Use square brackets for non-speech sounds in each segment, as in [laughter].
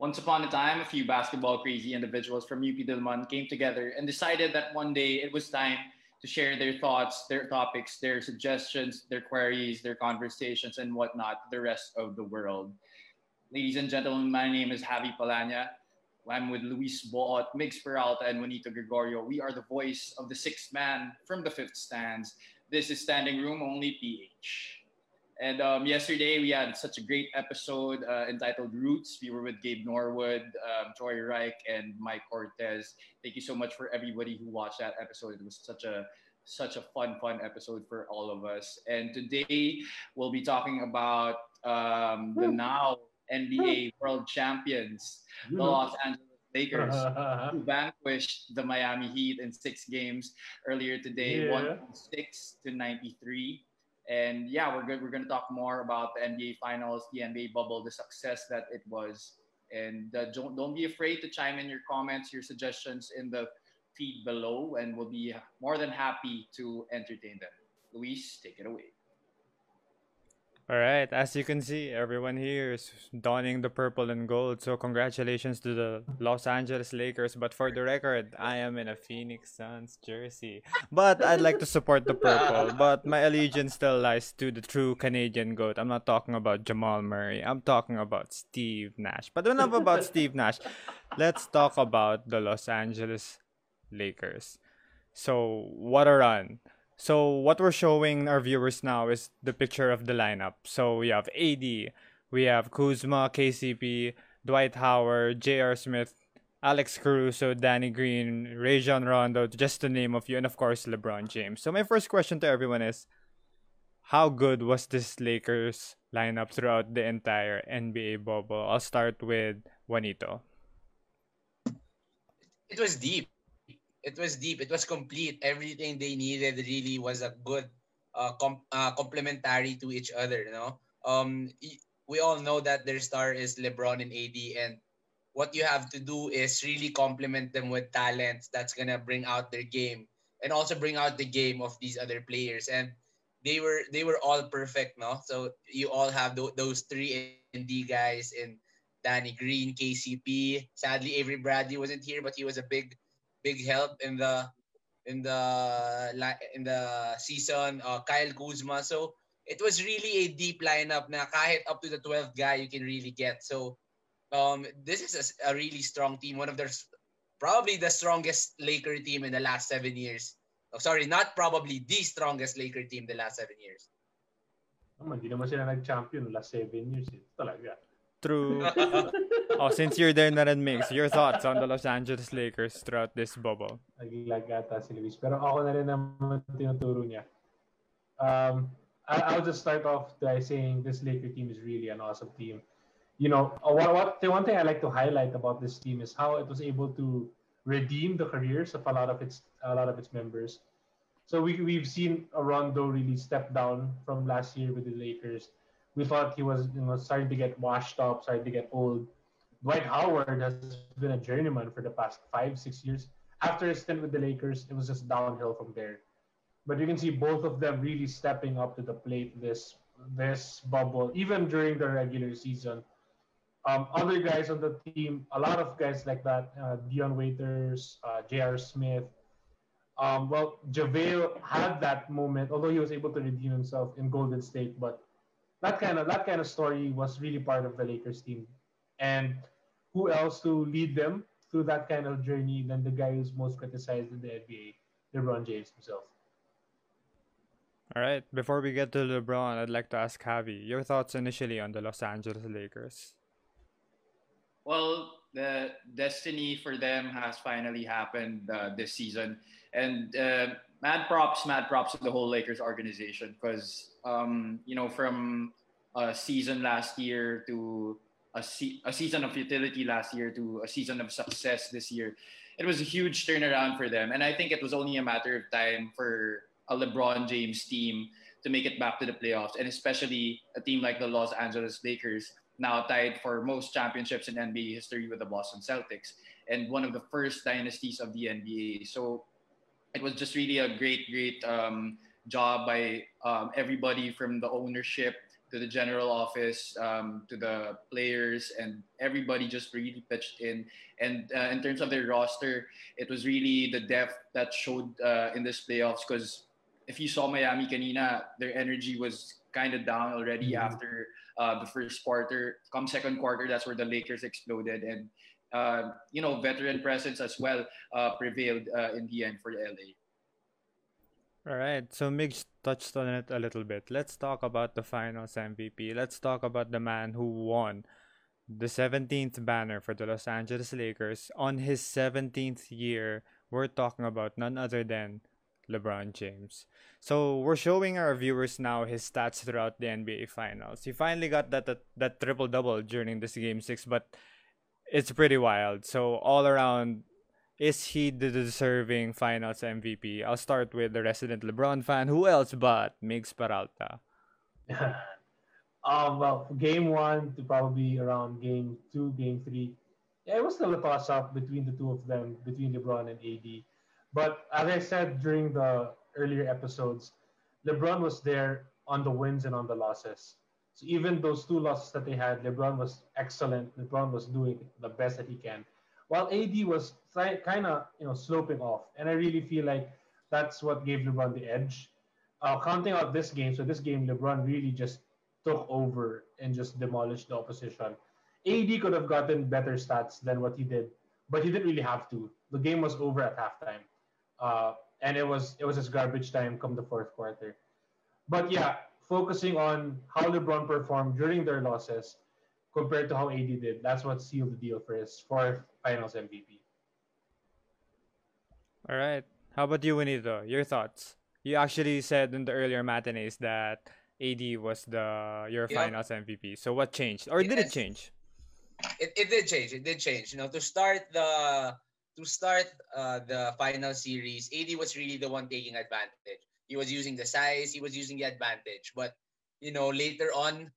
Once upon a time, a few basketball crazy individuals from UP Diliman came together and decided that one day it was time to share their thoughts, their topics, their suggestions, their queries, their conversations, and whatnot to the rest of the world. Ladies and gentlemen, my name is Javi Palanya. I'm with Luis Boot, Migs Peralta, and Juanito Gregorio. We are the voice of the sixth man from the fifth stands. This is Standing Room Only PH. And um, yesterday we had such a great episode uh, entitled Roots. We were with Gabe Norwood, um, Joy Reich, and Mike Cortez. Thank you so much for everybody who watched that episode. It was such a such a fun, fun episode for all of us. And today we'll be talking about um, the now NBA World Champions, the Los Angeles Lakers, [laughs] who vanquished the Miami Heat in six games earlier today, Yeah. 106 to 93. And yeah, we're good. We're going to talk more about the NBA Finals, the NBA bubble, the success that it was. And uh, don't, don't be afraid to chime in your comments, your suggestions in the feed below, and we'll be more than happy to entertain them. Luis, take it away. All right, as you can see, everyone here is donning the purple and gold. So congratulations to the Los Angeles Lakers. But for the record, I am in a Phoenix Suns jersey. But I'd like to support the purple. But my allegiance still lies to the true Canadian goat. I'm not talking about Jamal Murray. I'm talking about Steve Nash. But enough about Steve Nash. Let's talk about the Los Angeles Lakers. So what a run! So what we're showing our viewers now is the picture of the lineup. So we have AD, we have Kuzma, KCP, Dwight Howard, J.R. Smith, Alex Caruso, Danny Green, Rajon Rondo, just to name a few, and of course LeBron James. So my first question to everyone is, how good was this Lakers lineup throughout the entire NBA bubble? I'll start with Juanito. it was deep. It was deep. It was complete. Everything they needed really was a good uh, com- uh complementary to each other. You know, um, we all know that their star is LeBron and AD, and what you have to do is really complement them with talents that's gonna bring out their game and also bring out the game of these other players. And they were they were all perfect, no? So you all have tho- those three ND guys in Danny Green, KCP. Sadly, Avery Bradley wasn't here, but he was a big, big help in the in the in the season. Uh, Kyle Kuzma. So it was really a deep lineup. Na kahit up to the 12th guy you can really get. So um, this is a really strong team. One of their probably the strongest Laker team in the last seven years. Oh, sorry, not probably the strongest Laker team the last seven years. Naman, hindi naman sila nag-champion last seven years. Eh. Talaga. True. [laughs] oh, since you're there na rin, Migs, your thoughts on the Los Angeles Lakers throughout this bubble? Naglag ata si Luis. Pero ako na rin naman tinuturo niya. Um, I, I'll just start off by saying this Laker team is really an awesome team. You know, uh, what, what the one thing I like to highlight about this team is how it was able to redeem the careers of a lot of its a lot of its members. So we we've seen Rondo really step down from last year with the Lakers. We thought he was you know starting to get washed up, starting to get old. Dwight Howard has been a journeyman for the past five, six years. After his stint with the Lakers, it was just downhill from there. But you can see both of them really stepping up to the plate this this bubble, even during the regular season. Um, other guys on the team, a lot of guys like that, uh, Dion Waiters, uh, J.R. Smith. Um, well, JaVale had that moment, although he was able to redeem himself in Golden State, but that kind of that kind of story was really part of the Lakers team. And who else to lead them through that kind of journey than the guy who's most criticized in the NBA, LeBron James himself. All right, before we get to LeBron, I'd like to ask Javi your thoughts initially on the Los Angeles Lakers. Well, the destiny for them has finally happened uh, this season, and uh, mad props, mad props to the whole Lakers organization because um, you know from a season last year to a, se- a season of utility last year to a season of success this year, it was a huge turnaround for them, and I think it was only a matter of time for a LeBron James team to make it back to the playoffs, and especially a team like the Los Angeles Lakers now tied for most championships in NBA history with the Boston Celtics and one of the first dynasties of the NBA. So it was just really a great, great um, job by um, everybody from the ownership, to the general office, um, to the players, and everybody just really pitched in. And uh, in terms of their roster, it was really the depth that showed uh, in this playoffs. Because if you saw Miami kanina, their energy was kind of down already mm-hmm. after uh, the first quarter. Come second quarter, that's where the Lakers exploded, and you know veteran presence as well uh, prevailed uh, in the end for LA. All right, so Migs touched on it a little bit. Let's talk about the finals MVP. Let's talk about the man who won the 17th banner for the Los Angeles Lakers on his 17th year. We're talking about none other than LeBron James. So we're showing our viewers now his stats throughout the NBA Finals. He finally got that that, that triple double during this game six, but it's pretty wild. So all around is he the deserving finals MVP? I'll start with the resident LeBron fan. Who else but Migs Peralta? [laughs] um, well, game one to probably around game two, game three. Yeah, it was still a toss up between the two of them, between LeBron and AD. But as I said during the earlier episodes, LeBron was there on the wins and on the losses. So even those two losses that they had, LeBron was excellent. LeBron was doing the best that he can while AD was kind of you know sloping off, and I really feel like that's what gave LeBron the edge. Uh, counting out this game, so this game LeBron really just took over and just demolished the opposition. AD could have gotten better stats than what he did, but he didn't really have to. The game was over at halftime, uh, and it was it was his garbage time come the fourth quarter. But yeah, focusing on how LeBron performed during their losses compared to how AD did, that's what sealed the deal for his fourth Finals MVP. All right. How about you, Juanito? Your thoughts? You actually said in the earlier matinees that AD was the your yep. Finals MVP. So what changed, or did it change? It, it did change. It did change. You know, to start the to start uh, the final series, AD was really the one taking advantage. He was using the size. He was using the advantage. But you know, later on,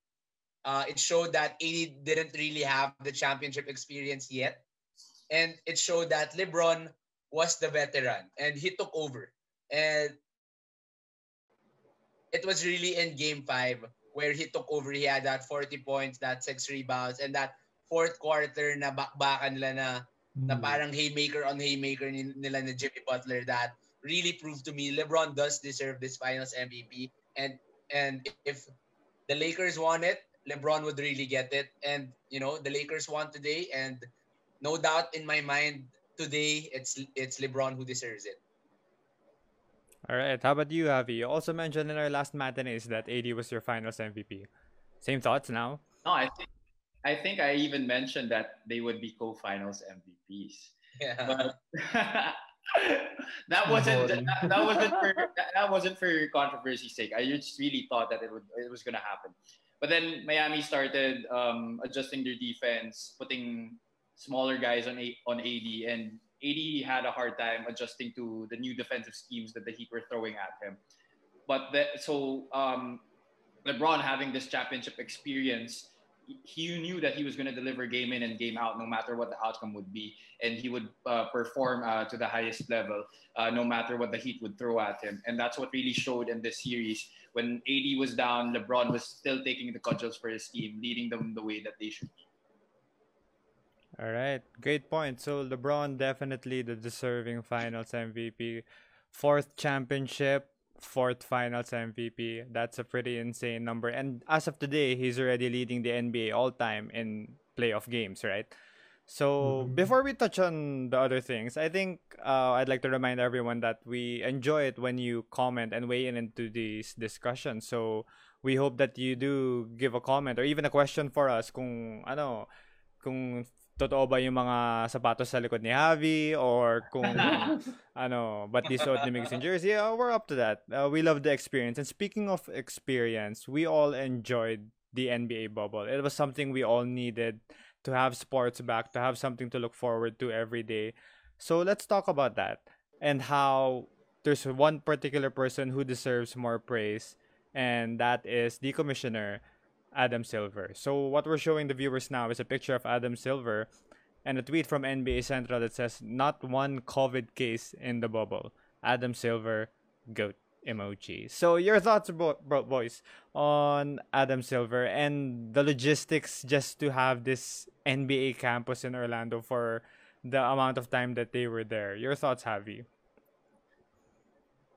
uh, it showed that AD didn't really have the championship experience yet and it showed that LeBron was the veteran and he took over. And it was really in game five where he took over. He had that 40 points, that six rebounds, and that fourth quarter na bakbakan nila na, mm. na hmm. parang haymaker on haymaker nila ni Jimmy Butler that really proved to me LeBron does deserve this finals MVP. And and if the Lakers won it, LeBron would really get it. And you know, the Lakers won today and no doubt in my mind today it's it's LeBron who deserves it. All right. How about you, Javi? You also mentioned in our last matinees that AD was your finals MVP. Same thoughts now? No, I think I think I even mentioned that they would be co-finals MVPs. Yeah. But [laughs] [laughs] that wasn't that, that, wasn't for [laughs] that wasn't for controversy's sake. I just really thought that it would it was gonna happen. But then Miami started um, adjusting their defense, putting smaller guys on a, on AD, and AD had a hard time adjusting to the new defensive schemes that the Heat were throwing at him. But the, so um, LeBron having this championship experience, he knew that he was going to deliver game in and game out, no matter what the outcome would be, and he would uh, perform uh, to the highest level, uh, no matter what the Heat would throw at him. And that's what really showed in this series. When AD was down, LeBron was still taking the cudgels for his team, leading them the way that they should. Be all right, great point. So LeBron definitely the deserving Finals MVP, fourth championship, fourth Finals MVP. That's a pretty insane number. And as of today, he's already leading the NBA all time in playoff games, right? So mm-hmm. before we touch on the other things, I think uh, I'd like to remind everyone that we enjoy it when you comment and weigh in into these discussions. So we hope that you do give a comment or even a question for us kung ano kung totoo ba yung mga sapatos sa likod ni Javi or kung [laughs] ano, ba't di suot ni Migs in jersey, uh, we're up to that. Uh, we love the experience. And speaking of experience, we all enjoyed the NBA bubble. It was something we all needed to have sports back, to have something to look forward to every day. So let's talk about that and how there's one particular person who deserves more praise, and that is the commissioner Adam Silver. So what we're showing the viewers now is a picture of Adam Silver and a tweet from NBA Central that says not one COVID case in the bubble. Adam Silver, goat. emoji. So your thoughts, bro, boys, on Adam Silver and the logistics just to have this NBA campus in Orlando for the amount of time that they were there. Your thoughts, Javi?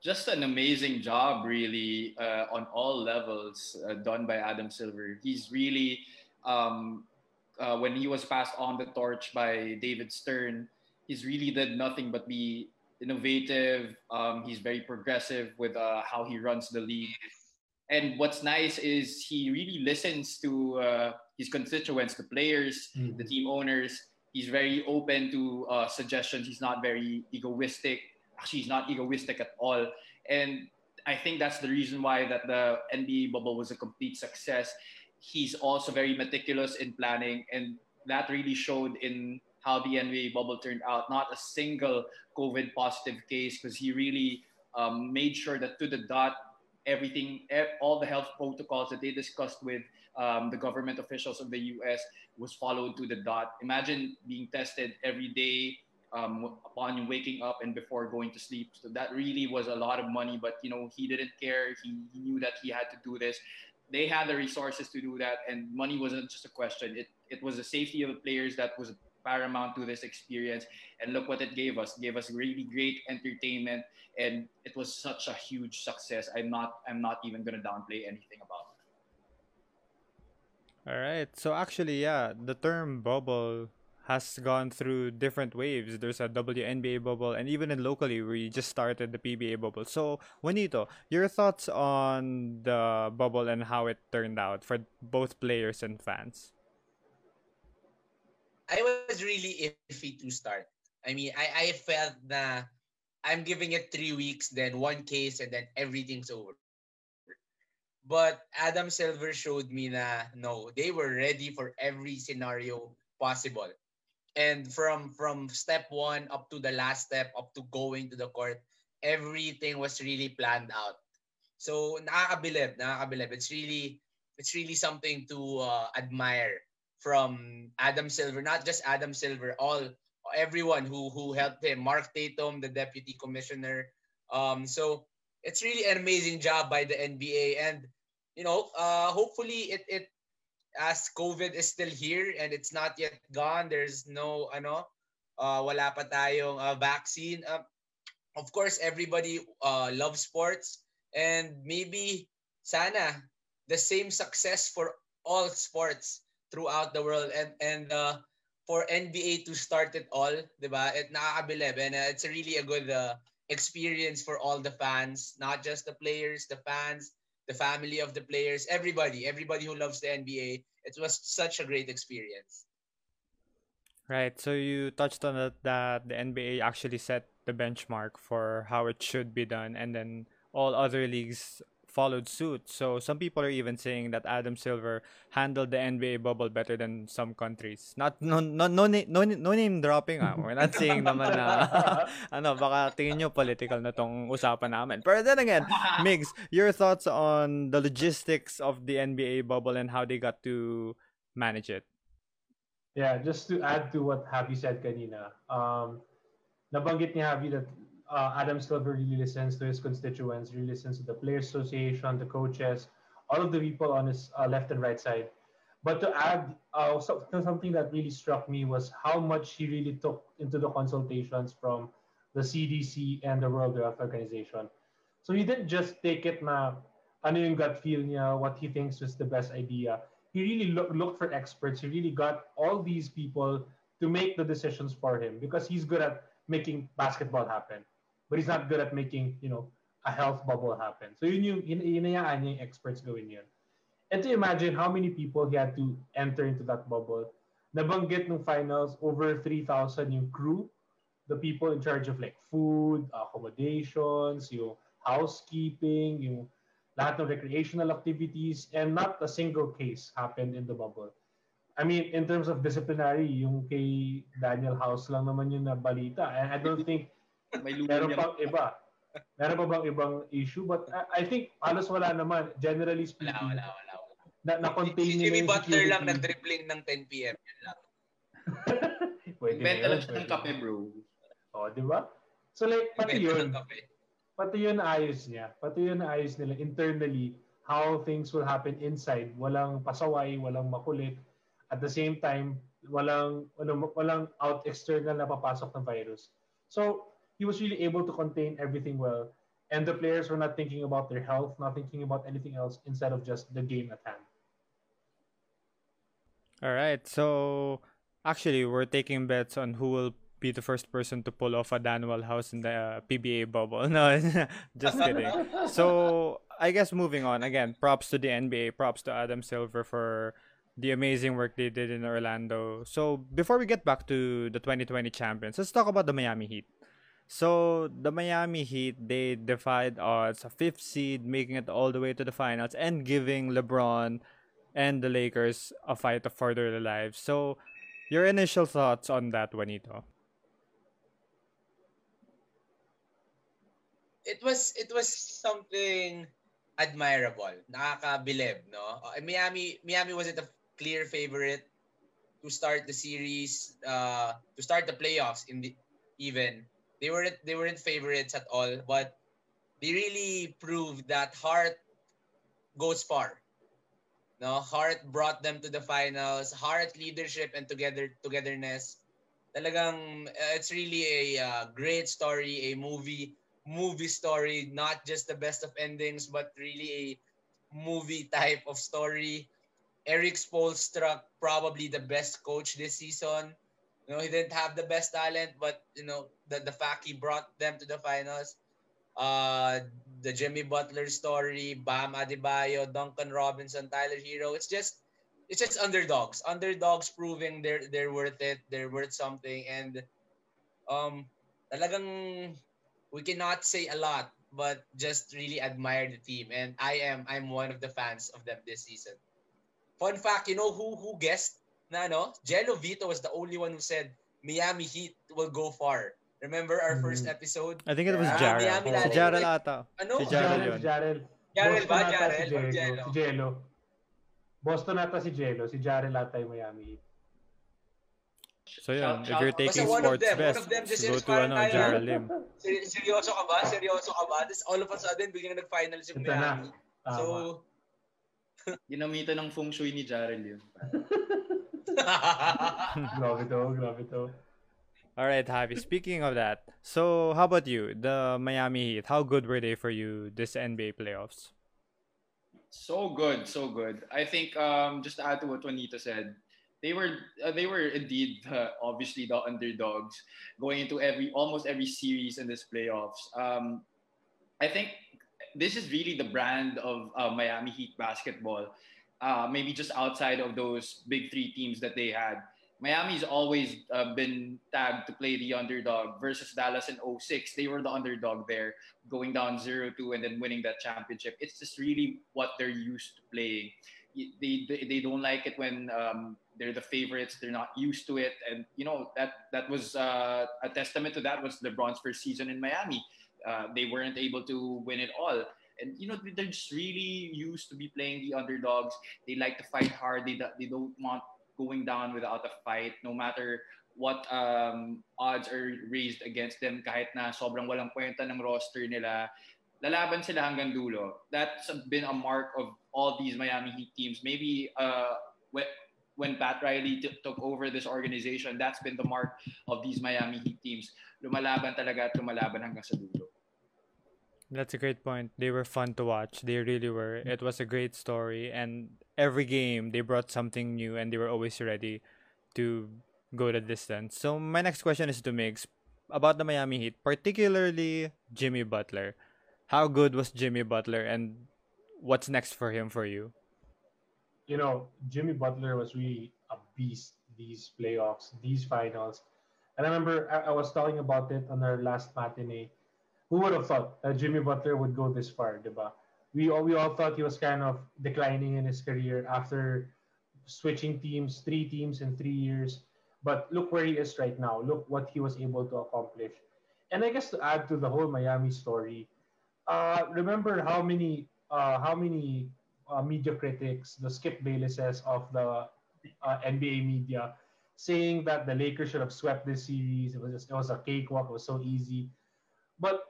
Just an amazing job, really, uh, on all levels, uh, done by Adam Silver. He's really, um, uh, when he was passed on the torch by David Stern, he's really did nothing but be innovative. Um, he's very progressive with uh, how he runs the league. And what's nice is he really listens to uh, his constituents, the players, mm-hmm. the team owners. He's very open to uh, suggestions. He's not very egoistic. Actually, he's not egoistic at all. And I think that's the reason why that the NBA bubble was a complete success. He's also very meticulous in planning, and that really showed in how the NBA bubble turned out. Not a single COVID positive case because he really um, made sure that to the dot, everything, all the health protocols that they discussed with um, the government officials of the US was followed to the dot. Imagine being tested every day um, upon waking up and before going to sleep. So that really was a lot of money, but you know he didn't care. He, he knew that he had to do this. They had the resources to do that, and money wasn't just a question. It it was the safety of the players that was paramount to this experience. And look what it gave us. It gave us really great entertainment, and it was such a huge success. I'm not I'm not even gonna downplay anything about it. All right. So actually, yeah, the term bubble has gone through different waves. There's a WNBA bubble, and even in locally, we just started the PBA bubble. So, Juanito, your thoughts on the bubble and how it turned out for both players and fans? I was really iffy to start. I mean, I, I felt that I'm giving it three weeks, then one case, and then everything's over. But Adam Silver showed me that no, they were ready for every scenario possible. And from from step one up to the last step, up to going to the court, everything was really planned out. So nakakabilib, nakakabilib. It's really it's really something to uh, admire from Adam Silver, not just Adam Silver, all everyone who who helped him, Mark Tatum, the deputy commissioner. Um, so it's really an amazing job by the NBA, and you know, uh, hopefully it it as COVID is still here and it's not yet gone. There's no ano, uh, wala pa tayong uh, vaccine. Uh, of course, everybody uh, loves sports, and maybe sana the same success for all sports throughout the world and and uh, for NBA to start it all, 'di ba? It nakakabilib and uh, it's really a good uh, experience for all the fans, not just the players, the fans, the family of the players, everybody, everybody who loves the NBA. It was such a great experience. Right. So you touched on it that the NBA actually set the benchmark for how it should be done and then all other leagues followed suit. So some people are even saying that Adam Silver handled the NBA bubble better than some countries. Not no no no, no, no name dropping ah. We're not saying naman na [laughs] ano baka tingin nyo political na tong usapan namin. But then again, Migs, your thoughts on the logistics of the NBA bubble and how they got to manage it? Yeah, just to add to what Javi said kanina. Um nabanggit ni Javi that uh, Adam Silver really listens to his constituents, really listens to the Players Association, the coaches, all of the people on his uh, left and right side. But to add, uh, so, something that really struck me was how much he really took into the consultations from the CDC and the World Health Organization. So he didn't just take it na ano yung gut feel niya, what he thinks is the best idea. He really look, looked for experts. He really got all these people to make the decisions for him because he's good at making basketball happen but he's not good at making, you know, a health bubble happen. So yun yung, yun, yun yung experts gawin yun. And to imagine how many people he had to enter into that bubble. Nabanggit ng finals, over 3,000 yung crew, the people in charge of like food, accommodations, yung housekeeping, yung lahat ng recreational activities, and not a single case happened in the bubble. I mean, in terms of disciplinary, yung kay Danuel House lang naman yung nabalita. And I don't think may Meron pang iba. Meron pa bang ibang issue? But I, I think halos wala naman. Generally speaking. Wala, wala, wala. wala. Na, na-contain si, si Jimmy Butler lang nag-dribbling ng 10 p.m. Yun lang. [laughs] Pwede Benta lang siya ng kape, bro. oh, di ba? So like, pati yun. pati yun ayos niya. Pati yun ayos nila internally how things will happen inside. Walang pasaway, walang makulit. At the same time, walang walang, walang out external na papasok na virus. So, he was really able to contain everything well. And the players were not thinking about their health, not thinking about anything else instead of just the game at hand. All right. So actually, we're taking bets on who will be the first person to pull off a Danuel House in the uh, PBA bubble. [laughs] No, [laughs] just kidding. So I guess moving on again. Props to the NBA. Props to Adam Silver for the amazing work they did in Orlando. So before we get back to the 2020 champions, let's talk about the Miami Heat. So the Miami Heat they defied odds, a fifth seed, making it all the way to the finals, and giving LeBron and the Lakers a fight to further their lives. So, your initial thoughts on that, Juanito? It was it was something admirable, nakakabilib, no? Uh, Miami Miami wasn't a clear favorite to start the series, uh, to start the playoffs in the even they weren't they weren't favorites at all, but they really proved that heart goes far. No, heart brought them to the finals. Heart leadership and together togetherness. Talagang uh, it's really a uh, great story, a movie movie story, not just the best of endings, but really a movie type of story. Eric Spoelstra, probably the best coach this season. You know, he didn't have the best talent, but you know, the, the fact he brought them to the finals. Uh, the Jimmy Butler story, Bam Adebayo, Duncan Robinson, Tyler Herro. It's just it's just underdogs. Underdogs proving they're they're worth it. They're worth something. And um talagang we cannot say a lot, but just really admire the team. And I am I'm one of the fans of them this season. Fun fact, you know who who guessed na no? Jello Vito was the only one who said Miami Heat will go far. Remember our first Mm. episode? I think it was Ah, Jarrell. Miami Si Lalo. Jarrell Like, ata. Ano? Si Jarrell yun. Jarrell. Jarrell ba? Jarrell si Jello. Si Jello. Boston ata si Jello. Si Jarrell ata yung Miami Heat. So yun, if you're shout- taking Basta sports them, one best, of them go to ano. Jarrell Lim. [laughs] Ser- seryoso ka ba? Seryoso ka ba? This all of a sudden, biglang nag-finals yung. Miami. So, [laughs] Ginamitan ng feng shui ni Jarrell yun. [laughs] [laughs] [laughs] grabe to, grabe to. All right, Javi. Speaking of that, so how about you? The Miami Heat, how good were they for you this NBA playoffs? So good, so good. I think um, just to add to what Juanito said, they were uh, they were indeed uh, obviously the underdogs going into every almost every series in this playoffs. Um, I think this is really the brand of uh, Miami Heat basketball. Uh, maybe just outside of those big three teams that they had. Miami's always uh, been tagged to play the underdog versus Dallas in 06. They were the underdog there, going down 0-2 and then winning that championship. It's just really what they're used to playing. They, they, they don't like it when um, they're the favorites. They're not used to it. And, you know, that, that was uh, a testament to that was LeBron's first season in Miami. Uh, they weren't able to win it all. And, you know, they're just really used to be playing the underdogs. They like to fight hard. They, they don't want going down without a fight, no matter what um, odds are raised against them, kahit na sobrang walang kwenta ng roster nila, lalaban sila hanggang dulo. That's been a mark of all these Miami Heat teams. Maybe uh, when, Pat Riley t- took over this organization, that's been the mark of these Miami Heat teams. Lumalaban talaga at lumalaban hanggang sa dulo. That's a great point. They were fun to watch. They really were. Mm. It was a great story, and every game they brought something new, and they were always ready to go the distance. So my next question is to Migs about the Miami Heat, particularly Jimmy Butler. How good was Jimmy Butler, and what's next for him for you? You know, Jimmy Butler was really a beast these playoffs, these finals. And I remember I, I was talking about it on our last matinee. Who would have thought that Jimmy Butler would go this far, diba? We all, we all thought he was kind of declining in his career after switching teams, three teams in three years. But look where he is right now. Look what he was able to accomplish. And I guess to add to the whole Miami story, uh, remember how many uh, how many uh, media critics, the Skip Baylesses of the uh, NBA media, saying that the Lakers should have swept this series. It was just, it was a cakewalk. It was so easy. But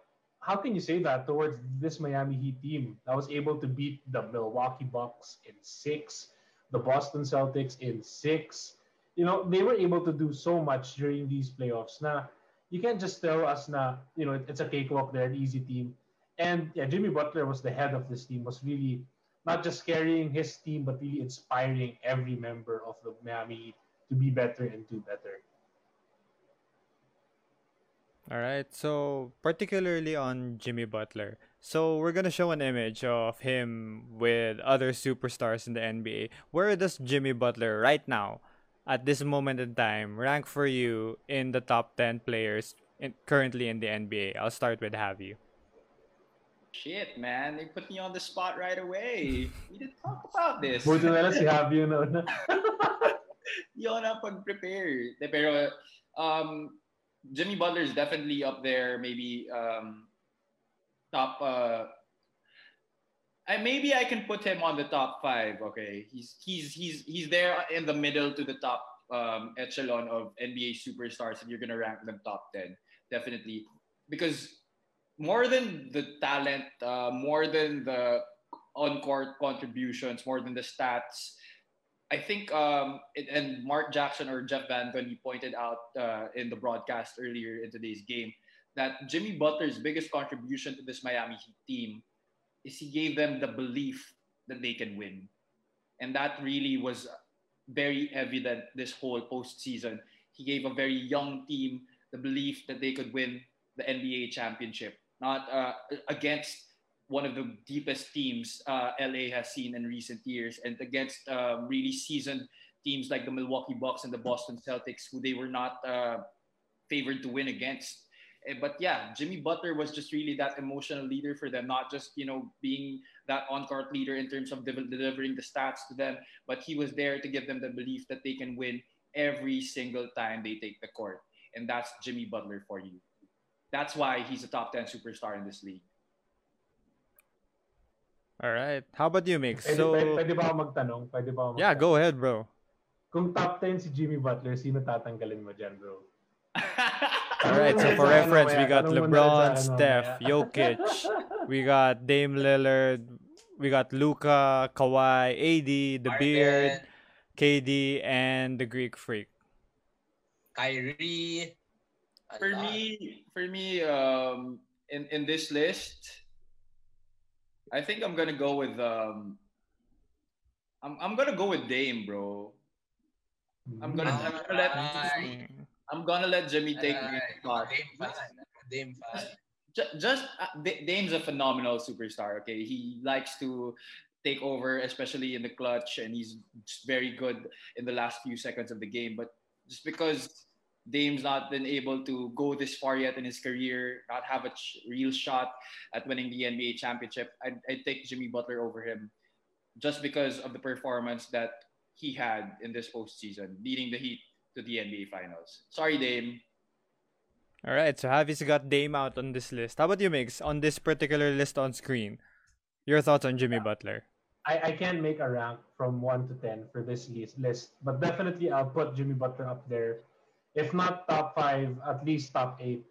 how can you say that towards this Miami Heat team that was able to beat the Milwaukee Bucks in six, the Boston Celtics in six? You know, they were able to do so much during these playoffs. Now, you can't just tell us now, you know, it's a cakewalk, they're an easy team. And yeah, Jimmy Butler was the head of this team, was really not just carrying his team, but really inspiring every member of the Miami Heat to be better and do better. All right. So, particularly on Jimmy Butler. So, we're going to show an image of him with other superstars in the NBA. Where does Jimmy Butler right now, at this moment in time, rank for you in the top 10 players in, currently in the NBA? I'll start with Javi. Shit, man. They put me on the spot right away. We didn't talk about this. Buti na lang si Javi no. [laughs] Hindi ako napag-prepare. Pero, um, Jimmy Butler is definitely up there, maybe um, top. Uh, I maybe I can put him on the top five. Okay, he's he's he's he's there in the middle to the top um, echelon of NBA superstars, and you're gonna rank them top ten, definitely, because more than the talent, uh, more than the on-court contributions, more than the stats, I think, um, it, and Mark Jackson or Jeff Van Gundy pointed out uh, in the broadcast earlier in today's game that Jimmy Butler's biggest contribution to this Miami Heat team is he gave them the belief that they can win. And that really was very evident this whole postseason. He gave a very young team the belief that they could win the NBA championship, not uh, against one of the deepest teams uh, LA has seen in recent years, and against um, really seasoned teams like the Milwaukee Bucks and the Boston Celtics, who they were not uh, favored to win against. Eh, but yeah, Jimmy Butler was just really that emotional leader for them, not just you know being that on-court leader in terms of de- delivering the stats to them, but he was there to give them the belief that they can win every single time they take the court, and that's Jimmy Butler for you. That's why he's a top ten superstar in this league. All right. How about you, Mix? Pwede, So, pwede, pwede ba ako magtanong? Pwede ba ako yeah, magtanong? go ahead, bro. Kung top 10 si Jimmy Butler, sino tatanggalin mo dyan, bro? [laughs] All right. So for reference, we got LeBron, Steph. Jokic. [laughs] We got Dame Lillard. We got Luca, Kawhi, AD, The Beard, Harden, KD, and the Greek Freak. Kyrie. for me, for me, um, in in this list, I think I'm gonna go with um, I'm I'm gonna go with Dame, bro. I'm gonna, I'm gonna let Alright. I'm gonna let Jimmy take the Alright. spot. Dame fan. Dame fan. Ju- Just uh, Dame's a phenomenal superstar. Okay, he likes to take over, especially in the clutch, and he's very good in the last few seconds of the game. But just because Dame's not been able to go this far yet in his career, not have a ch- real shot at winning the NBA championship, I'd, I'd take Jimmy Butler over him, just because of the performance that he had in this postseason, leading the Heat to the NBA Finals. Sorry, Dame. All right. So Javi's got Dame out on this list. How about you, Migs? On this particular list on screen, your thoughts on Jimmy Butler? I, I can't make a rank from 1 to 10 for this list, list, but definitely I'll put Jimmy Butler up there. If not top 5, at least top 8.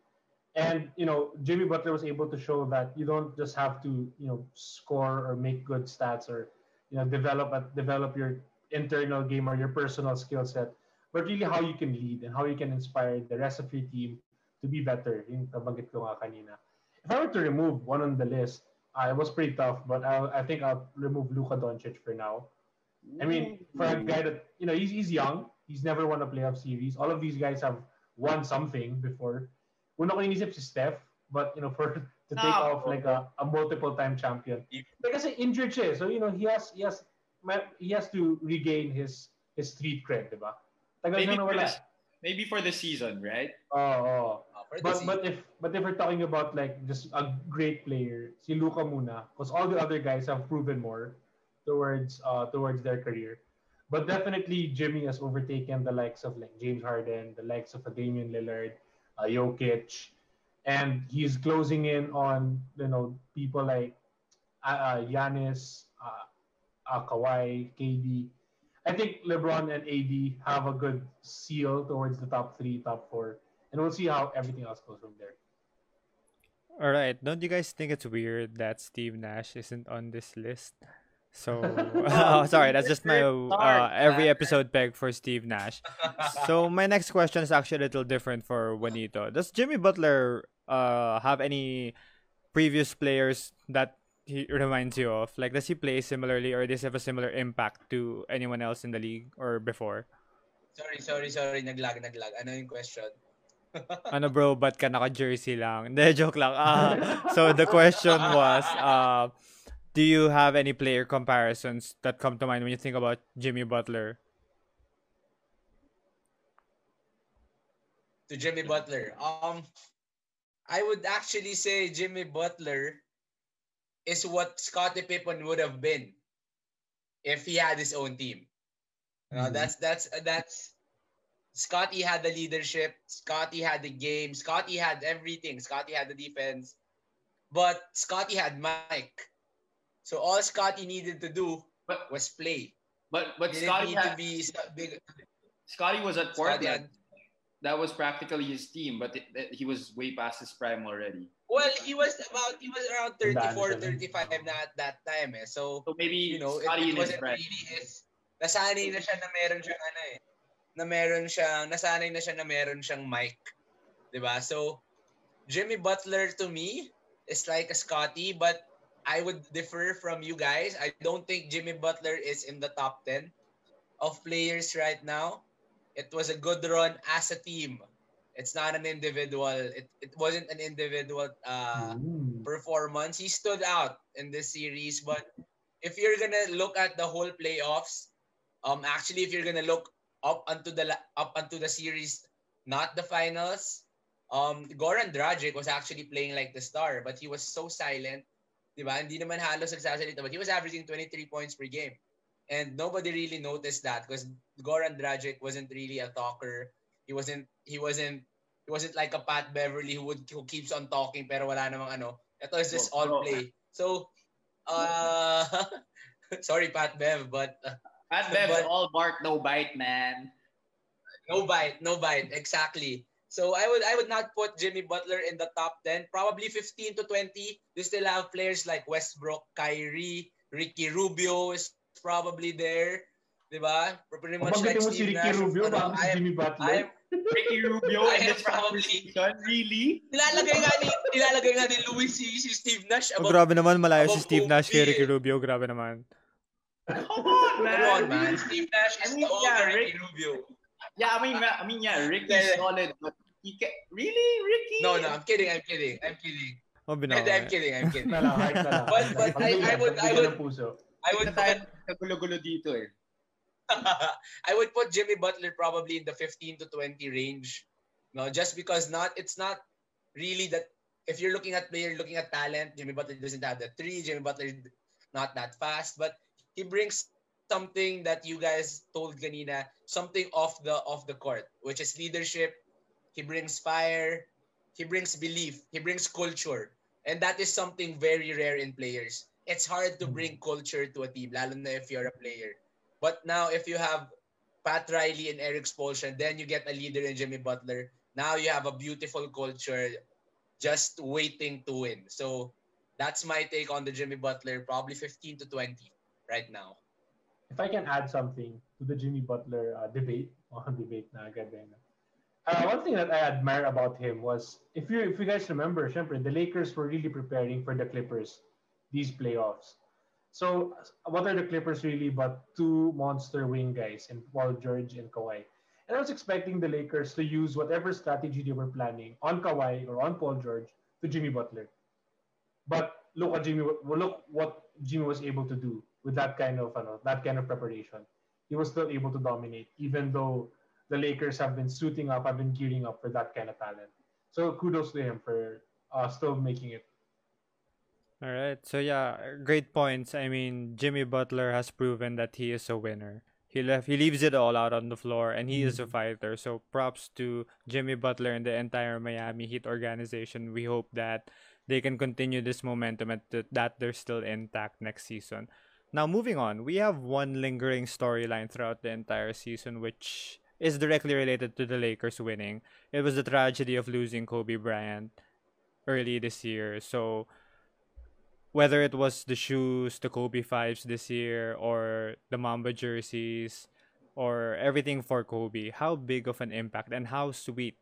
And, you know, Jimmy Butler was able to show that you don't just have to, you know, score or make good stats or, you know, develop a, develop your internal game or your personal skill set, but really how you can lead and how you can inspire the rest of your team to be better. Ko kanina. If I were to remove one on the list, uh, it was pretty tough, but I, I think I'll remove Luka Doncic for now. I mean, for a guy that you know, he's he's young. He's never won a playoff series. All of these guys have won something before. Una ko inisip si Steph, but you know, for to take Ah, off like a, a multiple time champion. But kasi injured siya, eh. so you know, he has he has he has to regain his his street cred, di ba? Tagal Maybe na for, nawala. this, maybe for the season, right? Oo, oo. Uh, for the But but if but if we're talking about like just a great player, si Luka muna, because all the other guys have proven more towards uh towards their career. But definitely Jimmy has overtaken the likes of like James Harden, the likes of a Damian Lillard, uh, Jokic, and he's closing in on you know people like uh, uh, Giannis, uh, uh, Kawhi, KD. I think LeBron and AD have a good seal towards the top three, top four and we'll see how everything else goes from there. All right. Don't you guys think it's weird that Steve Nash isn't on this list? So, [laughs] [laughs] oh, sorry, that's just my uh, every episode peg for Steve Nash. So [laughs] my next question is actually a little different for Juanito. Does Jimmy Butler uh have any previous players that he reminds you of? Like, does he play similarly, or does he have a similar impact to anyone else in the league or before? Sorry, sorry, sorry. Naglag, naglag. Ano yung question? ano bro, ba't ka naka-jersey lang? Hindi, joke lang. Uh, so the question was, uh, do you have any player comparisons that come to mind when you think about Jimmy Butler? To Jimmy Butler. Um, I would actually say Jimmy Butler is what Scottie Pippen would have been if he had his own team. Uh, mm-hmm. That's that's that's Scottie had the leadership. Scottie had the game. Scottie had everything. Scottie had the defense. But Scottie had Mike. So all Scottie needed to do but, was play. But but Scottie had, to be big. Scottie was at Portland. Had, that was practically his team, but it, it, he was way past his prime already. Well, he was about he was around 34, 35 na at that time eh. So, so maybe you know, Scottie it, it wasn't really his nasanay na siya na meron siyang ano eh na meron siyang, nasanay na siya na meron siyang Mike. ba diba? So, Jimmy Butler to me is like a Scottie, but I would differ from you guys. I don't think Jimmy Butler is in the top 10 of players right now. It was a good run as a team. It's not an individual. It, it wasn't an individual uh, mm. performance. He stood out in this series, but if you're gonna look at the whole playoffs, um, actually, if you're gonna look up unto the up unto the series, not the finals. Um, Goran Dragic was actually playing like the star, but he was so silent. Diba? Hindi naman halos nagsasalita, but he was averaging 23 points per game. And nobody really noticed that because Goran Dragic wasn't really a talker. He wasn't he wasn't he wasn't like a Pat Beverley who would who keeps on talking pero wala namang ano. Ito is just all play. So uh [laughs] sorry Pat Bev, but uh, Pat Bev but, all bark, no bite, man. No bite, no bite, exactly. So I would I would not put Jimmy Butler in the top 10. Probably 15 to 20. You still have players like Westbrook, Kyrie, Ricky Rubio is probably there. Diba? Pretty much like mo si Ricky Nash. Rubio, ano, si Jimmy Butler. I'm, [laughs] Ricky Rubio I am probably season, really? Nilalagay nga ni nilalagay nga ni Luis si, si Steve Nash oh, about, oh, grabe naman malayo si Steve Nash kay Ricky Rubio, grabe naman. Come on, man. Come on, man. Steve Nash is I mean, the yeah, Ricky Rubio. Yeah, I mean, I mean, yeah, Ricky's solid, but he can really, Ricky. No, no, I'm kidding. I'm kidding. I'm kidding. I'm kidding. I'm kidding. but but I, I would I would I would put gulo-gulo dito eh. [laughs] I would put Jimmy Butler probably in the 15 to 20 range. No, just because not it's not really that if you're looking at player looking at talent, Jimmy Butler doesn't have the three. Jimmy Butler not that fast, but he brings something that you guys told kanina, something off the off the court, which is leadership. He brings fire, he brings belief, he brings culture. And that is something very rare in players. It's hard to bring hmm. culture to a team, lalo na if you're a player. But now if you have Pat Riley and Erik Spoelstra, then you get a leader in Jimmy Butler. Now you have a beautiful culture just waiting to win. So that's my take on the Jimmy Butler, probably 15 to 20 right now. If I can add something to the Jimmy Butler uh, debate, [laughs] debate na agad Uh, one thing that I admire about him was if you if you guys remember, syempre, the Lakers were really preparing for the Clippers these playoffs. So what are the Clippers really but two monster wing guys in Paul George and Kawhi? And I was expecting the Lakers to use whatever strategy they were planning on Kawhi or on Paul George to Jimmy Butler. But look at Jimmy. Look what Jimmy was able to do with that kind of ano, that kind of preparation. He was still able to dominate, even though the Lakers have been suiting up, have been gearing up for that kind of talent. So kudos to him for uh, still making it. All right. So yeah, great points. I mean, Jimmy Butler has proven that he is a winner. He left. He leaves it all out on the floor, and he mm-hmm. is a mm-hmm. fighter. So props to Jimmy Butler and the entire Miami Heat organization. We hope that they can continue this momentum and that they're still intact next season. Now, moving on, we have one lingering storyline throughout the entire season, which is directly related to the Lakers winning. It was the tragedy of losing Kobe Bryant. early this year. So whether it was the shoes, the Kobe fives this year, or the Mamba jerseys, or everything for Kobe, how big of an impact and how sweet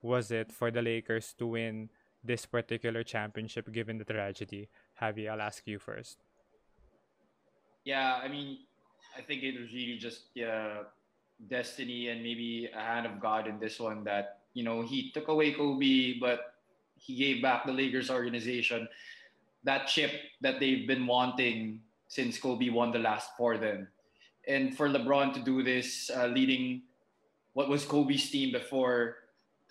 was it for the Lakers to win this particular championship given the tragedy? Javi, I'll ask you first. Yeah, I mean, I think it was really just uh, destiny and maybe a hand of God in this one that, you know, he took away Kobe, but he gave back the Lakers organization that chip that they've been wanting since Kobe won the last for them. And for LeBron to do this, uh, leading what was Kobe's team before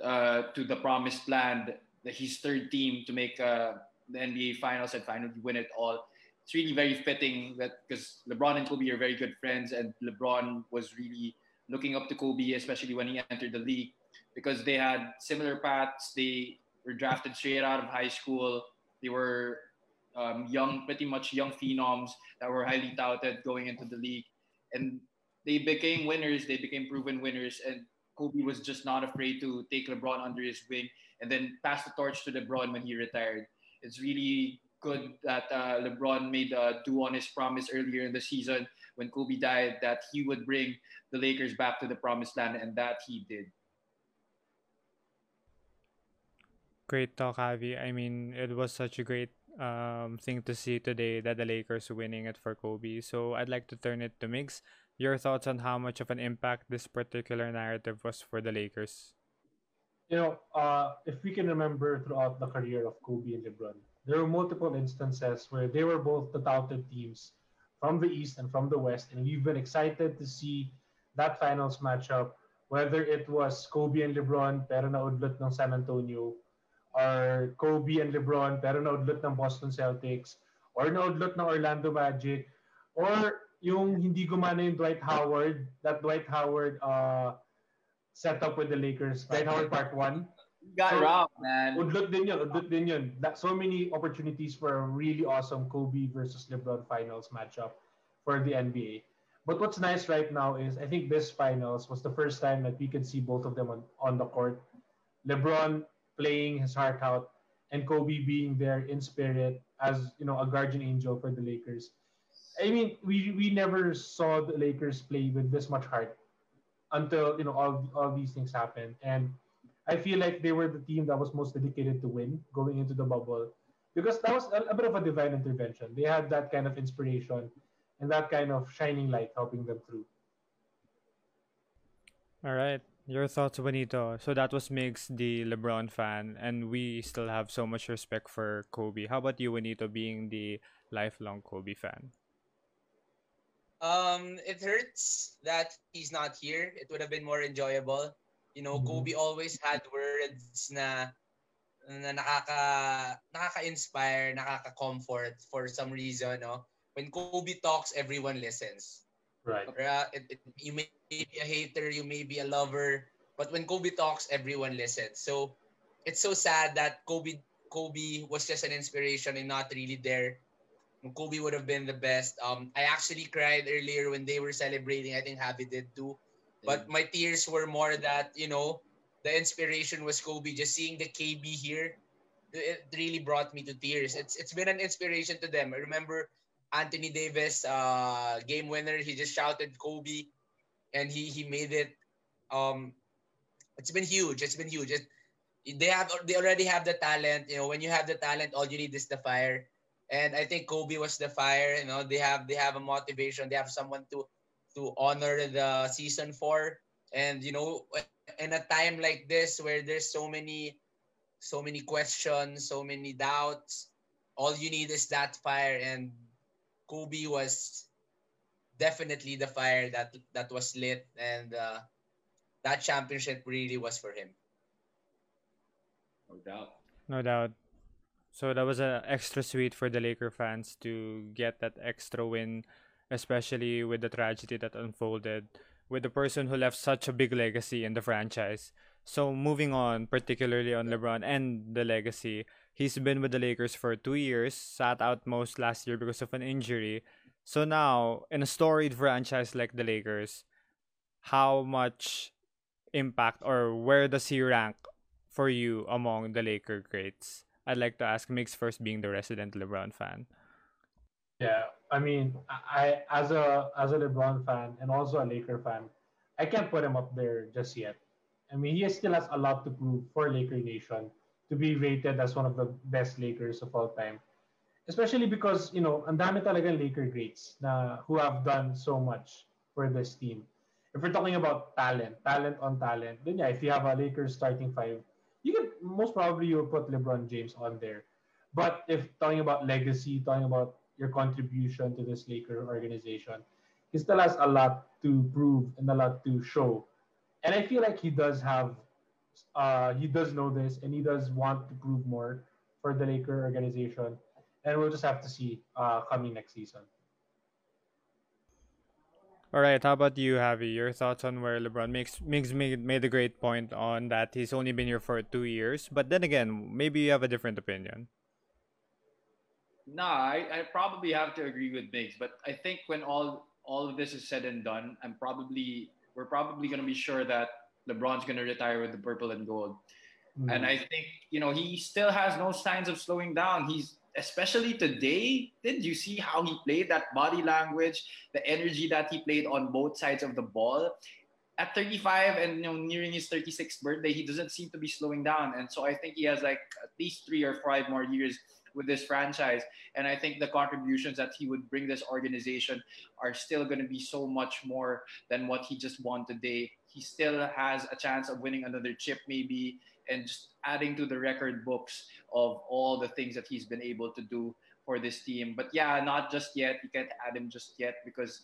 uh, to the promised land, his third team to make uh, the NBA Finals and finally win it all. It's really very fitting that because LeBron and Kobe are very good friends, and LeBron was really looking up to Kobe, especially when he entered the league, because they had similar paths. They were drafted straight out of high school. They were um, young, pretty much young phenoms that were highly touted going into the league, and they became winners. They became proven winners, and Kobe was just not afraid to take LeBron under his wing and then pass the torch to LeBron when he retired. It's really good that uh, LeBron made a do on his promise earlier in the season when Kobe died that he would bring the Lakers back to the promised land, and that he did. Great talk, Javi. I mean, it was such a great um, thing to see today that the Lakers winning it for Kobe. So I'd like to turn it to Migs. Your thoughts on how much of an impact this particular narrative was for the Lakers? You know, uh, if we can remember throughout the career of Kobe and LeBron, there were multiple instances where they were both the touted teams from the East and from the West, and we've been excited to see that finals matchup, whether it was Kobe and LeBron pero naudlot ng San Antonio, or Kobe and LeBron pero naudlot ng Boston Celtics or naudlot ng Orlando Magic or yung hindi gumana yung Dwight Howard, that Dwight Howard uh, setup with the Lakers, Dwight Howard part 1. Got so, robbed, man. Udlot din yun, udlot din yun. That, so many opportunities for a really awesome Kobe versus LeBron finals matchup for the NBA. But what's nice right now is I think this finals was the first time that we can see both of them on, on the court. LeBron playing his heart out, and Kobe being there in spirit as you know a guardian angel for the Lakers. I mean, we we never saw the Lakers play with this much heart until you know all all these things happened, and I feel like they were the team that was most dedicated to win going into the bubble because that was a, a bit of a divine intervention. They had that kind of inspiration and that kind of shining light helping them through. All right. Your thoughts, Benito. So that was Migs, the LeBron fan, and we still have so much respect for Kobe. How about you, Benito, being the lifelong Kobe fan? Um, it hurts that he's not here. It would have been more enjoyable. You know, mm-hmm. Kobe always had words na na nakaka nakaka-inspire, nakaka-comfort for some reason, no? When Kobe talks, everyone listens. Right. Uh, it, it, you may be a hater, you may be a lover, but when Kobe talks, everyone listens. So it's so sad that Kobe Kobe was just an inspiration and not really there. Kobe would have been the best. Um, I actually cried earlier when they were celebrating. I think Javi did too. But my tears were more that you know the inspiration was Kobe. Just seeing the KB here, it really brought me to tears. It's it's been an inspiration to them. I remember Anthony Davis, uh, game winner. He just shouted Kobe, and he he made it. Um, it's been huge. It's been huge. It, they have they already have the talent. You know, when you have the talent, all you need is the fire. And I think Kobe was the fire. You know, they have they have a motivation. They have someone to to honor the season for. And you know, in a time like this where there's so many, so many questions, so many doubts, all you need is that fire and Kobe was definitely the fire that that was lit, and uh, that championship really was for him. No doubt. No doubt. So that was an extra sweet for the Laker fans to get that extra win, especially with the tragedy that unfolded with the person who left such a big legacy in the franchise. So moving on, particularly on LeBron and the legacy, He's been with the Lakers for two years, sat out most last year because of an injury. So now, in a storied franchise like the Lakers, how much impact or where does he rank for you among the Laker greats? I'd like to ask Migs first, being the resident LeBron fan. Yeah, I mean, I as a as a LeBron fan and also a Laker fan, I can't put him up there just yet. I mean, he still has a lot to prove for Laker Nation to be rated as one of the best Lakers of all time. Especially because, you know, ang dami talagang Laker greats na who have done so much for this team. If we're talking about talent, talent on talent, then yeah, if you have a Lakers starting five, you can most probably you will put LeBron James on there. But if talking about legacy, talking about your contribution to this Laker organization, he still has a lot to prove and a lot to show. And I feel like he does have, uh, he does know this, and he does want to prove more for the Laker organization. And we'll just have to see uh, coming next season. All right, how about you, Javi? Your thoughts on where LeBron makes makes made, made a great point on that he's only been here for two years, but then again, maybe you have a different opinion. Nah, I, I probably have to agree with Migs, but I think when all all of this is said and done, I'm probably we're probably gonna be sure that LeBron's gonna retire with the purple and gold. Mm-hmm. And I think, you know, he still has no signs of slowing down. He's especially today, did you see how he played that body language, the energy that he played on both sides of the ball? At 35 and you know nearing his 36th birthday, he doesn't seem to be slowing down. And so I think he has like at least three or five more years with this franchise. And I think the contributions that he would bring this organization are still going to be so much more than what he just won today. He still has a chance of winning another chip, maybe, and just adding to the record books of all the things that he's been able to do for this team. But yeah, not just yet. You can't add him just yet because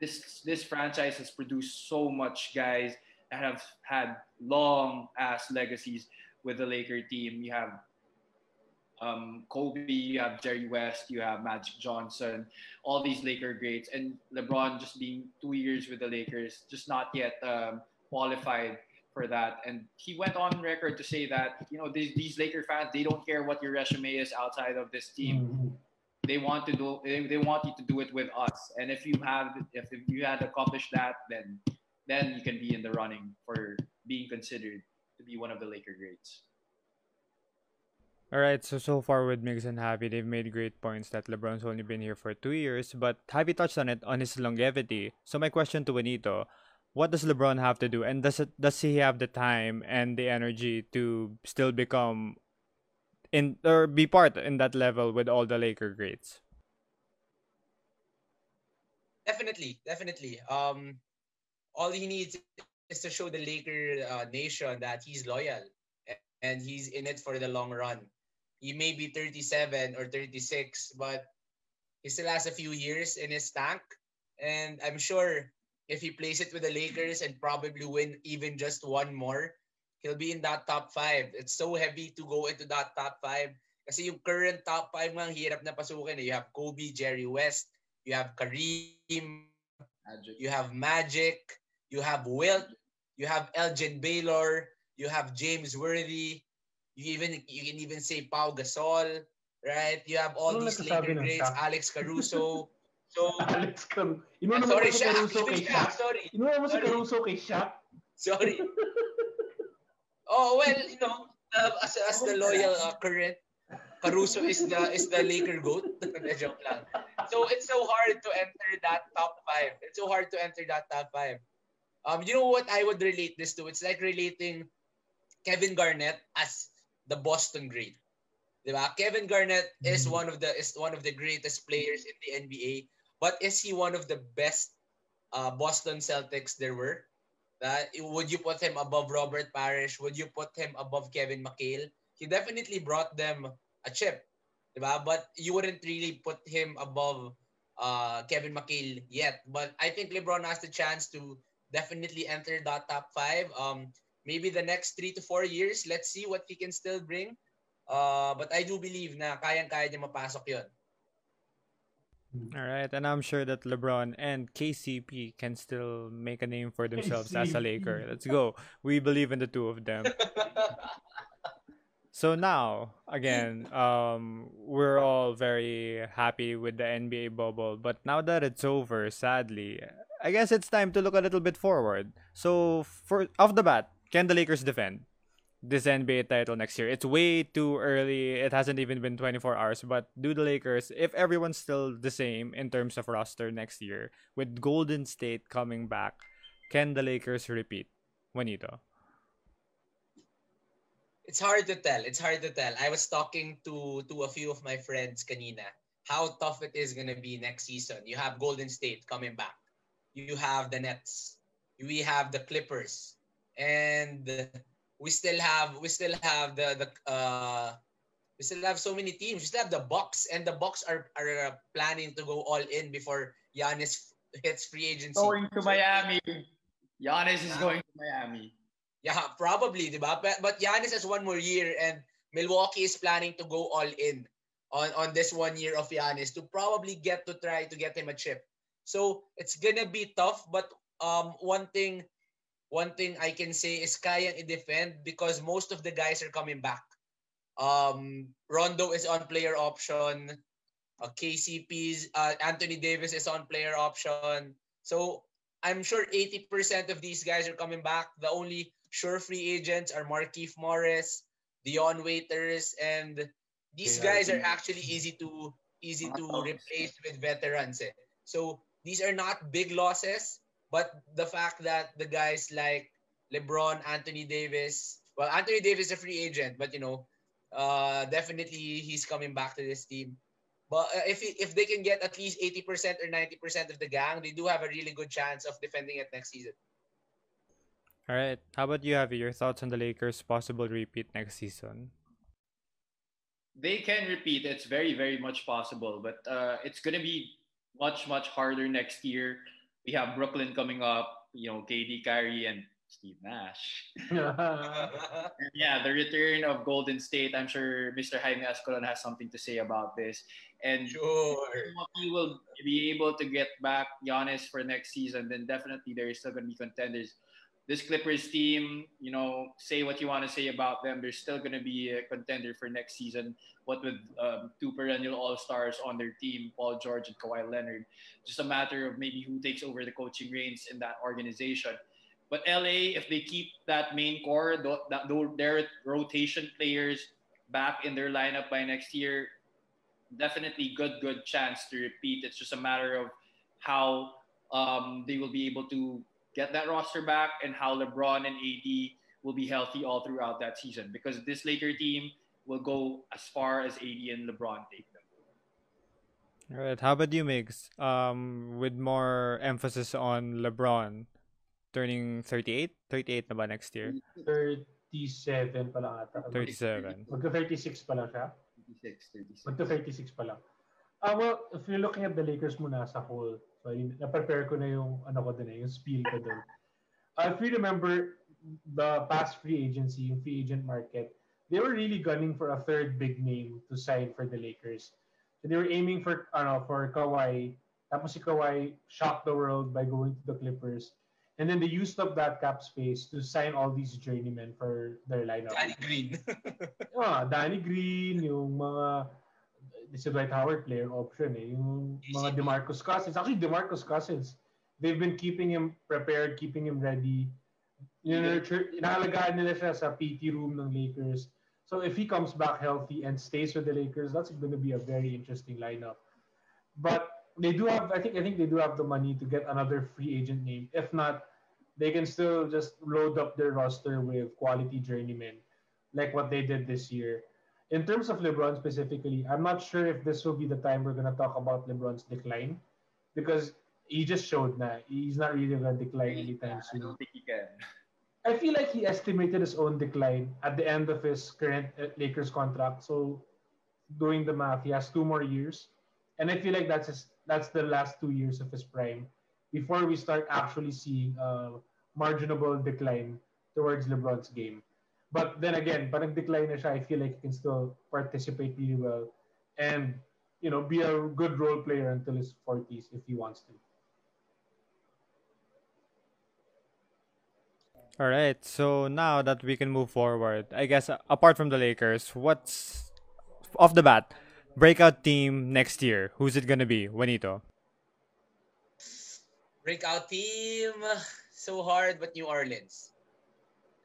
this this franchise has produced so much guys that have had long ass legacies with the Laker team. You have um, Kobe, you have Jerry West, you have Magic Johnson, all these Laker greats, and LeBron just being two years with the Lakers, just not yet um, qualified for that. And he went on record to say that, you know, these, these Laker fans, they don't care what your resume is outside of this team. Mm-hmm. They want to do, they, they want you to do it with us. And if you have, if, if you had accomplished that, then, then you can be in the running for being considered to be one of the Laker greats. All right, so so far with Migs and Javi, they've made great points that LeBron's only been here for two years, but Javi touched on it on his longevity. So my question to Benito, what does LeBron have to do, and does it does he have the time and the energy to still become in or be part in that level with all the Laker greats? Definitely, definitely. Um, all he needs is to show the Laker uh, nation that he's loyal and he's in it for the long run. He may be 37 or 36, but he still has a few years in his tank, and I'm sure if he plays it with the Lakers and probably win even just one more, he'll be in that top five. It's so heavy to go into that top five. Kasi yung current top five nga, hirap na pasukin. You have Kobe, Jerry West, you have Kareem, Magic. you have Magic, you have Wilt, you have Elgin Baylor, you have James Worthy, you even you can even say Pau Gasol, right? You have all ano these Laker greats, Alex Caruso. [laughs] So, Alex Caruso. Inuna mo si Caruso kay Shaq. Sorry. Inuna mo si Caruso kay Shaq. Sorry. oh, well, you know, uh, as, as the loyal uh, current, Caruso is the is the Laker goat. [laughs] joke lang. So it's so hard to enter that top five. It's so hard to enter that top five. Um, you know what I would relate this to? It's like relating Kevin Garnett as the Boston great. Diba? Kevin Garnett is mm-hmm. one of the is one of the greatest players in the NBA. But is he one of the best uh, Boston Celtics there were? That would you put him above Robert Parish? Would you put him above Kevin McHale? He definitely brought them a chip, diba? But you wouldn't really put him above uh, Kevin McHale yet. But I think LeBron has the chance to definitely enter that top five. Um, maybe the next three to four years, let's see what he can still bring. Uh, but I do believe na kayang-kaya niya mapasok yon. Mm. All right, and I'm sure that LeBron and KCP can still make a name for themselves KCP. as a Laker. Let's go. We believe in the two of them. [laughs] so now, again, um, we're all very happy with the NBA bubble, but now that it's over, sadly, I guess it's time to look a little bit forward. So, for off the bat, can the Lakers defend? this NBA title next year. It's way too early. It hasn't even been 24 hours. But do the Lakers, if everyone's still the same in terms of roster next year, with Golden State coming back, can the Lakers repeat? Juanito. It's hard to tell. It's hard to tell. I was talking to to a few of my friends kanina how tough it is gonna be next season. You have Golden State coming back. You have the Nets. We have the Clippers, and we still have we still have the the uh, we still have so many teams. We still have the Bucks, and the Bucks are are uh, planning to go all in before Giannis hits free agency. Going to Miami. Giannis is going to Miami. Yeah, probably, ba? But, but Giannis has one more year and Milwaukee is planning to go all in on, on this one year of Giannis to probably get to try to get him a chip. So it's gonna be tough, but um one thing one thing I can say is kayang i-defend because most of the guys are coming back. Um, Rondo is on player option. Uh, KCP's uh, Anthony Davis is on player option. So I'm sure 80% of these guys are coming back. The only sure free agents are Markieff Morris, Dion Waiters, and these yeah, guys are actually easy to easy to replace with veterans. Eh. So these are not big losses, but the fact that the guys like LeBron, Anthony Davis, well, Anthony Davis is a free agent, but you know, uh, definitely he's coming back to this team. But uh, if if they can get at least 80% or 90% of the gang, they do have a really good chance of defending it next season. All right. How about you, Javi? Your thoughts on the Lakers' possible repeat next season? they can repeat. It's very, very much possible, but uh, it's going to be much, much harder next year. We have Brooklyn coming up, you know, KD, Kyrie, and Steve Nash. and [laughs] yeah, the return of Golden State. I'm sure Mr. Jaime Escalon has something to say about this. And sure. if he will be able to get back Giannis for next season, then definitely there is still going to be contenders this Clippers team, you know, say what you want to say about them. They're still going to be a contender for next season. What with um, two perennial All Stars on their team, Paul George and Kawhi Leonard. Just a matter of maybe who takes over the coaching reins in that organization. But LA, if they keep that main core, that their rotation players back in their lineup by next year, definitely good, good chance to repeat. It's just a matter of how um, they will be able to get that roster back and how LeBron and AD will be healthy all throughout that season because this Laker team will go as far as AD and LeBron take them. All right. How about you, Migs? Um, with more emphasis on LeBron turning 38? 38 na ba next year? 37 pa lang ata. 37. Magka-36 pa lang siya? 36, 36. Magka-36 pa lang. Uh, well, if you're looking at the Lakers muna as a whole, So, na-prepare ko na yung, ano ko din eh, yung spiel ko din. Uh, if you remember, the past free agency, yung free agent market, they were really gunning for a third big name to sign for the Lakers. So they were aiming for, ano, for Kawhi. Tapos si Kawhi shocked the world by going to the Clippers. And then they used up that cap space to sign all these journeymen for their lineup. Danny Green. [laughs] ah, Danny Green, yung mga it's a Dwight Howard player option eh. Yung mga DeMarcus Cousins. Actually, DeMarcus Cousins, they've been keeping him prepared, keeping him ready. Nurture, inahalagaan nila siya sa PT room ng Lakers. So if he comes back healthy and stays with the Lakers, that's going to be a very interesting lineup. But they do have, I think, I think they do have the money to get another free agent name. If not, they can still just load up their roster with quality journeymen, like what they did this year in terms of LeBron specifically, I'm not sure if this will be the time we're gonna talk about LeBron's decline, because he just showed that he's not really gonna decline anytime soon. I don't think he can. I feel like he estimated his own decline at the end of his current uh, Lakers contract. So, doing the math, he has two more years, and I feel like that's his, that's the last two years of his prime before we start actually seeing a marginable decline towards LeBron's game. But then again, parang decline na siya, I feel like he can still participate really well and, you know, be a good role player until his 40s if he wants to. All right. So now that we can move forward, I guess uh, apart from the Lakers, what's off the bat breakout team next year? Who's it gonna be, Juanito? Breakout team, so hard, but New Orleans.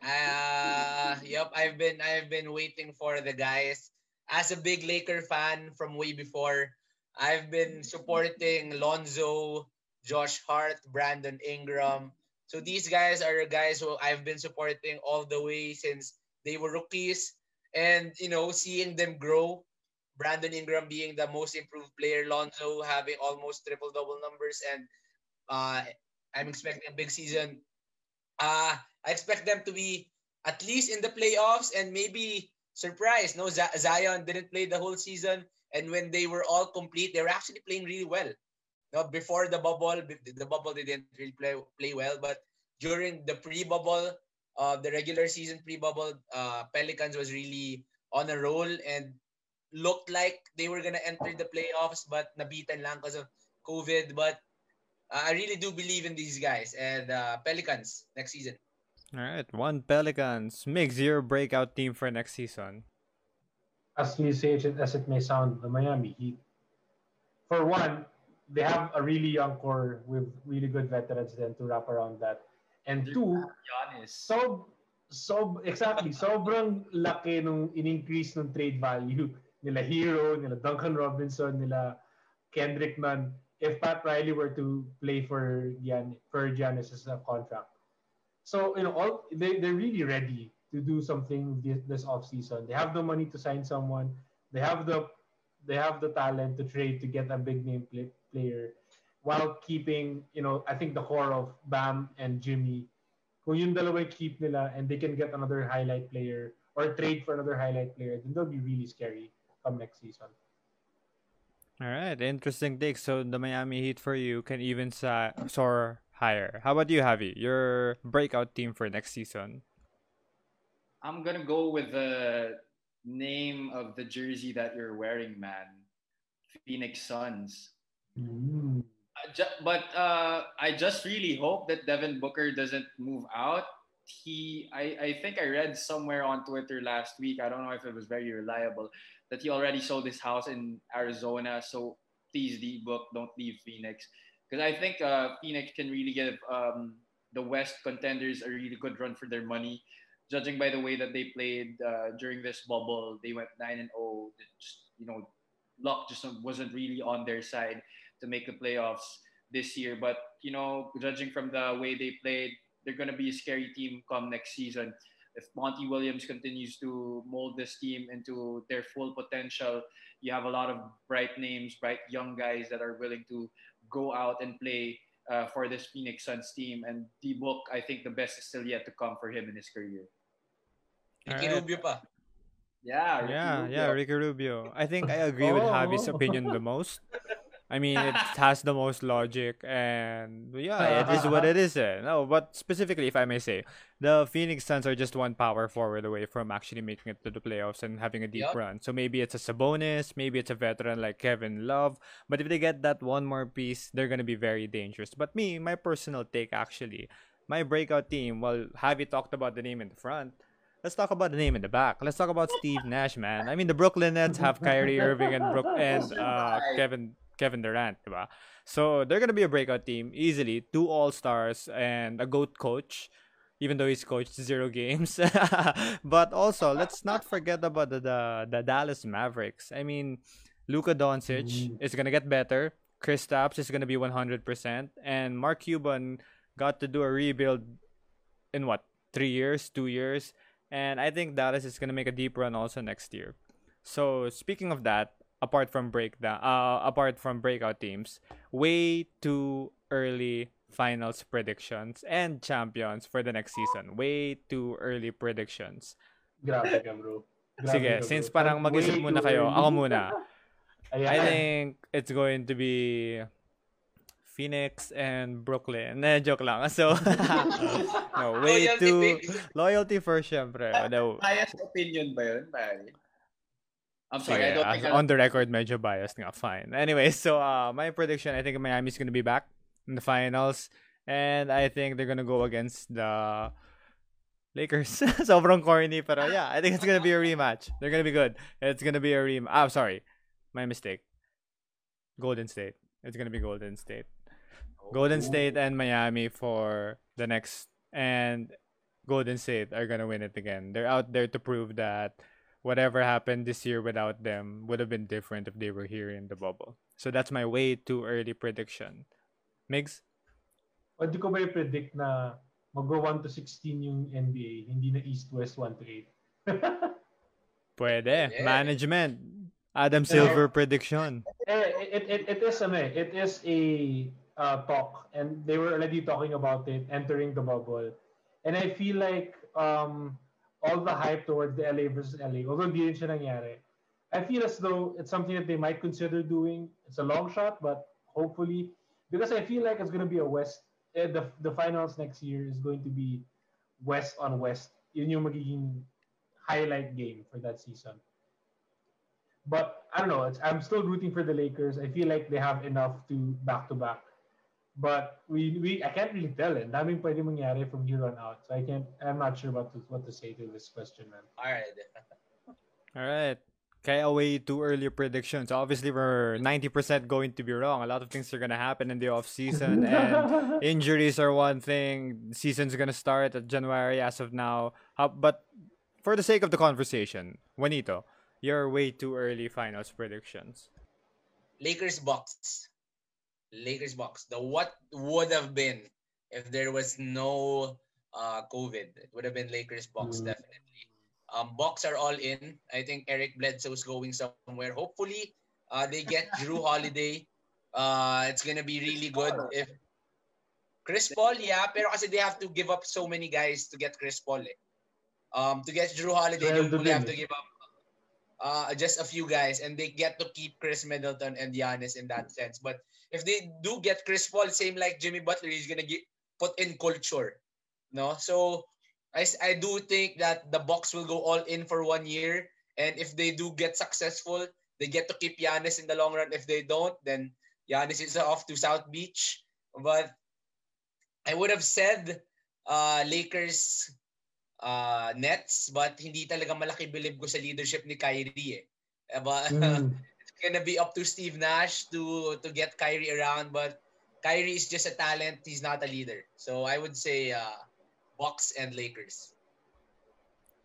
Uh, yep, I've been I've been waiting for the guys. As a big Laker fan from way before, I've been supporting Lonzo, Josh Hart, Brandon Ingram. So these guys are guys who I've been supporting all the way since they were rookies. And you know, seeing them grow, Brandon Ingram being the most improved player, Lonzo having almost triple double numbers, and uh, I'm expecting a big season. Uh, I expect them to be at least in the playoffs and maybe surprise. No, Zion didn't play the whole season, and when they were all complete, they were actually playing really well. No, before the bubble, the bubble they didn't really play play well, but during the pre-bubble, uh, the regular season pre-bubble, uh, Pelicans was really on a roll and looked like they were gonna enter the playoffs, but nabitan lang because of COVID. But uh, I really do believe in these guys and uh, Pelicans next season. All right, one Pelicans makes your breakout team for next season. As cliche as it may sound, the Miami Heat. For one, they have a really young core with really good veterans then to wrap around that. And two, Giannis. so so exactly sobrang laki nung in-increase ng trade value [laughs] nila Herro, nila Duncan Robinson, nila Kendrick Nunn if Pat Riley were to play for Gian for Giannis' a contract. So, you know, all they, they're really ready to do something this, this offseason. They have the money to sign someone. They have the they have the talent to trade to get a big name play, player while keeping, you know, I think the core of Bam and Jimmy. Kung dalawa keep nila and they can get another highlight player or trade for another highlight player, then they'll be really scary come next season. All right, interesting take. So the Miami Heat for you can even sa- soar higher. How about you, Javi? Your breakout team for next season? I'm gonna go with the name of the jersey that you're wearing, man. Phoenix Suns. Mm. But uh, I just really hope that Devin Booker doesn't move out. He, I, I think I read somewhere on Twitter last week. I don't know if it was very reliable that he already sold his house in Arizona. So please, D Book, don't leave Phoenix because I think uh, Phoenix can really give um, the West contenders a really good run for their money. Judging by the way that they played uh, during this bubble, they went nine and zero. Just you know, luck just wasn't really on their side to make the playoffs this year. But you know, judging from the way they played, they're going to be a scary team come next season. If Monty Williams continues to mold this team into their full potential, you have a lot of bright names, bright young guys that are willing to go out and play uh, for this Phoenix Suns team. And D Book, I think the best is still yet to come for him in his career. Ricky Alright. Rubio pa. Yeah, Ricky yeah, Rubio. yeah, Ricky Rubio. I think I agree with Javi's Oh. opinion the most. [laughs] I mean, it [laughs] has the most logic, and yeah, it is what it is. Eh. No, but specifically, if I may say, the Phoenix Suns are just one power forward away from actually making it to the playoffs and having a deep Yup. run. So maybe it's a Sabonis, maybe it's a veteran like Kevin Love. But if they get that one more piece, they're gonna be very dangerous. But me, my personal take actually, my breakout team. Well, have you talked about the name in the front. Let's talk about the name in the back. Let's talk about Steve Nash, man. I mean, the Brooklyn Nets have Kyrie Irving and Brook [laughs] and uh, Kevin Kevin Durant, diba? So they're gonna be a breakout team easily. Two All Stars and a goat coach, even though he's coached zero [laughs] games. [laughs] but also, let's not forget about the the, the Dallas Mavericks. I mean, Luka Doncic Mm. is gonna get better. Kristaps is gonna be 100%, and Mark Cuban got to do a rebuild in what three years, two years, and I think Dallas is gonna make a deep run also next year. So speaking of that, apart from breakdown, uh, apart from breakout teams, way too early finals predictions and champions for the next season. Way too early predictions. Grabe ka, bro. Grabe Sige, ka, bro. since parang mag-isip muna kayo, early. ako muna. [laughs] Ayan. I think it's going to be Phoenix and Brooklyn. Ne, joke lang. [laughs] So, [laughs] no, way Loyalty too... Loyalty first, syempre. No, Biased opinion ba yun, pare? I'm sorry, Sige, I don't uh, think I- on the record, medyo biased nga. Fine. Anyway, so uh, my prediction, I think Miami's gonna be back in the finals. And I think they're gonna go against the Lakers. [laughs] Sobrang corny, pero yeah, I think it's gonna be a rematch. They're gonna be good. It's gonna be a rematch. Ah, sorry. My mistake. Golden State. It's gonna be Golden State. Golden State and Miami for the next and Golden State are gonna win it again. They're out there to prove that whatever happened this year without them would have been different if they were here in the bubble. So that's my way too early prediction. Migs? O di ko ba predict na mag-go 1 to 16 yung NBA, hindi na East-West 1 to 8? [laughs] Pwede. Yeah. Management. Adam Silver prediction. Eh, it, it, it is ano eh, it is a uh, talk and they were already talking about it entering the bubble. And I feel like um, all the hype towards the LA versus LA, although hindi rin siya nangyari, I feel as though it's something that they might consider doing. It's a long shot, but hopefully, because I feel like it's going to be a West, eh, the, the finals next year is going to be West on West. Yun yung magiging highlight game for that season. But I don't know. I'm still rooting for the Lakers. I feel like they have enough to back to back. But we, we I can't really tell it. Daming pwede mangyari from here on out. So I can't. I'm not sure what to, what to say to this question, man. All right. [laughs] All right. Kaya way too early predictions. Obviously, we're 90% going to be wrong. A lot of things are going to happen in the off season, [laughs] and injuries are one thing. Season's going to start at January as of now. How, but for the sake of the conversation, Juanito, your way too early finals predictions. Lakers Bucks. Lakers Bucks. The what would have been if there was no uh COVID. It would have been Lakers Bucks Mm. definitely. Um, Bucks are all in. I think Eric Bledsoe's going somewhere. Hopefully, uh, they get [laughs] Jrue Holiday. Uh, it's gonna be really good if Chris Paul, yeah, pero kasi they have to give up so many guys to get Chris Paul. Eh. Um, to get Jrue Holiday, only have to give up uh, just a few guys, and they get to keep Chris Middleton and Giannis in that sense. But if they do get Chris Paul, same like Jimmy Butler, he's gonna get put in culture, no. So I, I do think that the Bucks will go all in for one year, and if they do get successful, they get to keep Giannis in the long run. If they don't, then Giannis is off to South Beach. But I would have said uh, Lakers uh, Nets, but hindi talaga malaki bilib ko sa leadership ni Kyrie eh. But Mm. [laughs] it's gonna be up to Steve Nash to to get Kyrie around, but Kyrie is just a talent. He's not a leader. So I would say uh, Bucks and Lakers.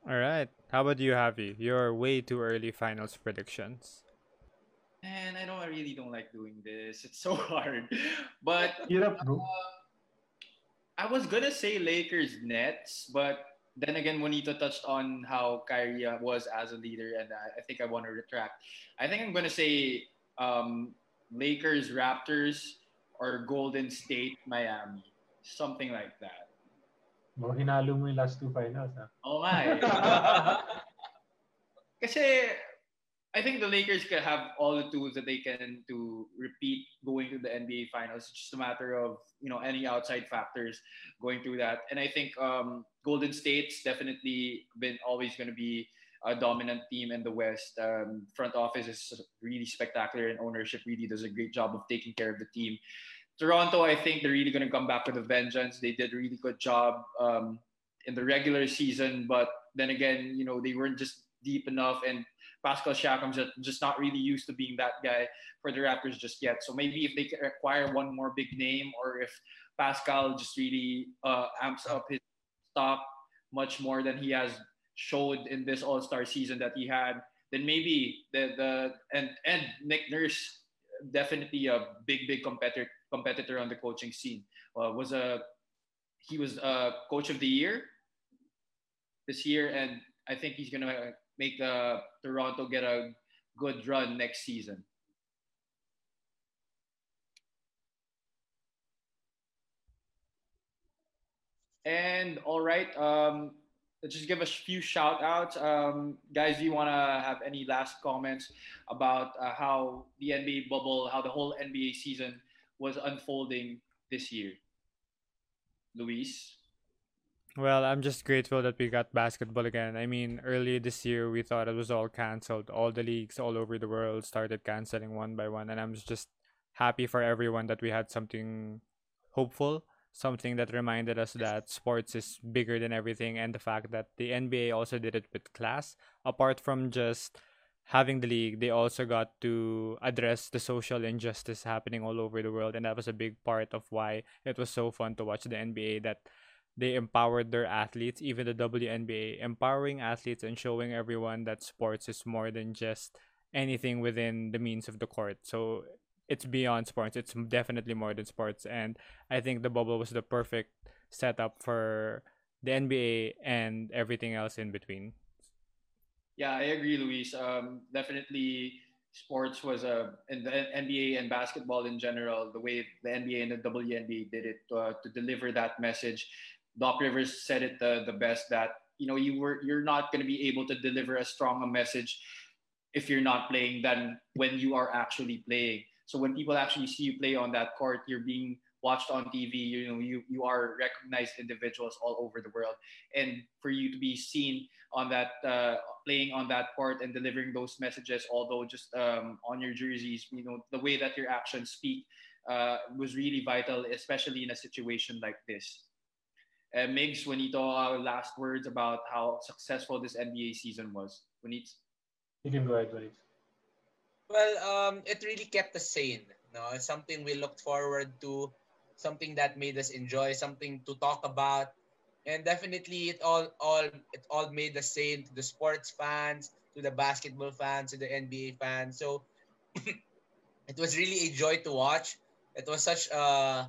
All right. How about you, Javi? Your way too early finals predictions. And I don't I really don't like doing this. It's so [laughs] hard. But Hirap, bro. I was gonna say Lakers Nets, but then again, Juanito touched on how Kyrie uh, was as a leader, and I, think I want to retract. I think I'm gonna say um, Lakers Raptors or Golden State Miami, something like that. Mo, hinalo mo yung last two finals, ha? Oh my. [laughs] Kasi I think the Lakers can have all the tools that they can to repeat going to the NBA Finals. It's just a matter of you know any outside factors going through that. And I think um, Golden State's definitely been always going to be a dominant team in the West. Um, front office is really spectacular, and ownership really does a great job of taking care of the team. Toronto, I think they're really going to come back with a vengeance. They did a really good job um, in the regular season, but then again, you know, they weren't just deep enough, and Pascal Siakam's just- not really used to being that guy for the Raptors just yet. So maybe if they acquire one more big name, or if Pascal just really uh, amps up his stock much more than he has showed in this All Star season that he had, then maybe the the and and Nick Nurse definitely a big big competitor competitor on the coaching scene. Uh, was a he was a coach of the year this year, and I think he's gonna make uh, Toronto get a good run next season. And all right, um, let's just give a few shout outs. Um, guys, do you want to have any last comments about uh, how the NBA bubble, how the whole NBA season was unfolding this year? Luis? Well, I'm just grateful that we got basketball again. I mean, earlier this year we thought it was all cancelled. All the leagues all over the world started canceling one by one, and I'm just happy for everyone that we had something hopeful, something that reminded us that sports is bigger than everything, and the fact that the NBA also did it with class. Apart from just having the league, they also got to address the social injustice happening all over the world, and that was a big part of why it was so fun to watch the NBA. That they empowered their athletes, even the WNBA, empowering athletes and showing everyone that sports is more than just anything within the means of the court. So it's beyond sports. It's definitely more than sports. And I think the bubble was the perfect setup for the NBA and everything else in between. Yeah, I agree, Luis. Um, definitely, sports was a in the NBA and basketball in general. The way the NBA and the WNBA did it uh, to deliver that message. Doc Rivers said it the, the best that you know you were you're not going to be able to deliver as strong a message if you're not playing than when you are actually playing. So when people actually see you play on that court, you're being watched on TV. You know, you you are recognized individuals all over the world, and for you to be seen on that uh, playing on that court and delivering those messages, although just um, on your jerseys, you know, the way that your actions speak uh, was really vital, especially in a situation like this. Uh, Migs, Juanito, our last words about how successful this NBA season was. Juanito. You can go ahead, Juanito. Well, um, it really kept us sane. No, it's something we looked forward to something that made us enjoy, something to talk about. And definitely it all all it all made us sane to the sports fans, to the basketball fans, to the NBA fans. So [coughs] it was really a joy to watch. It was such uh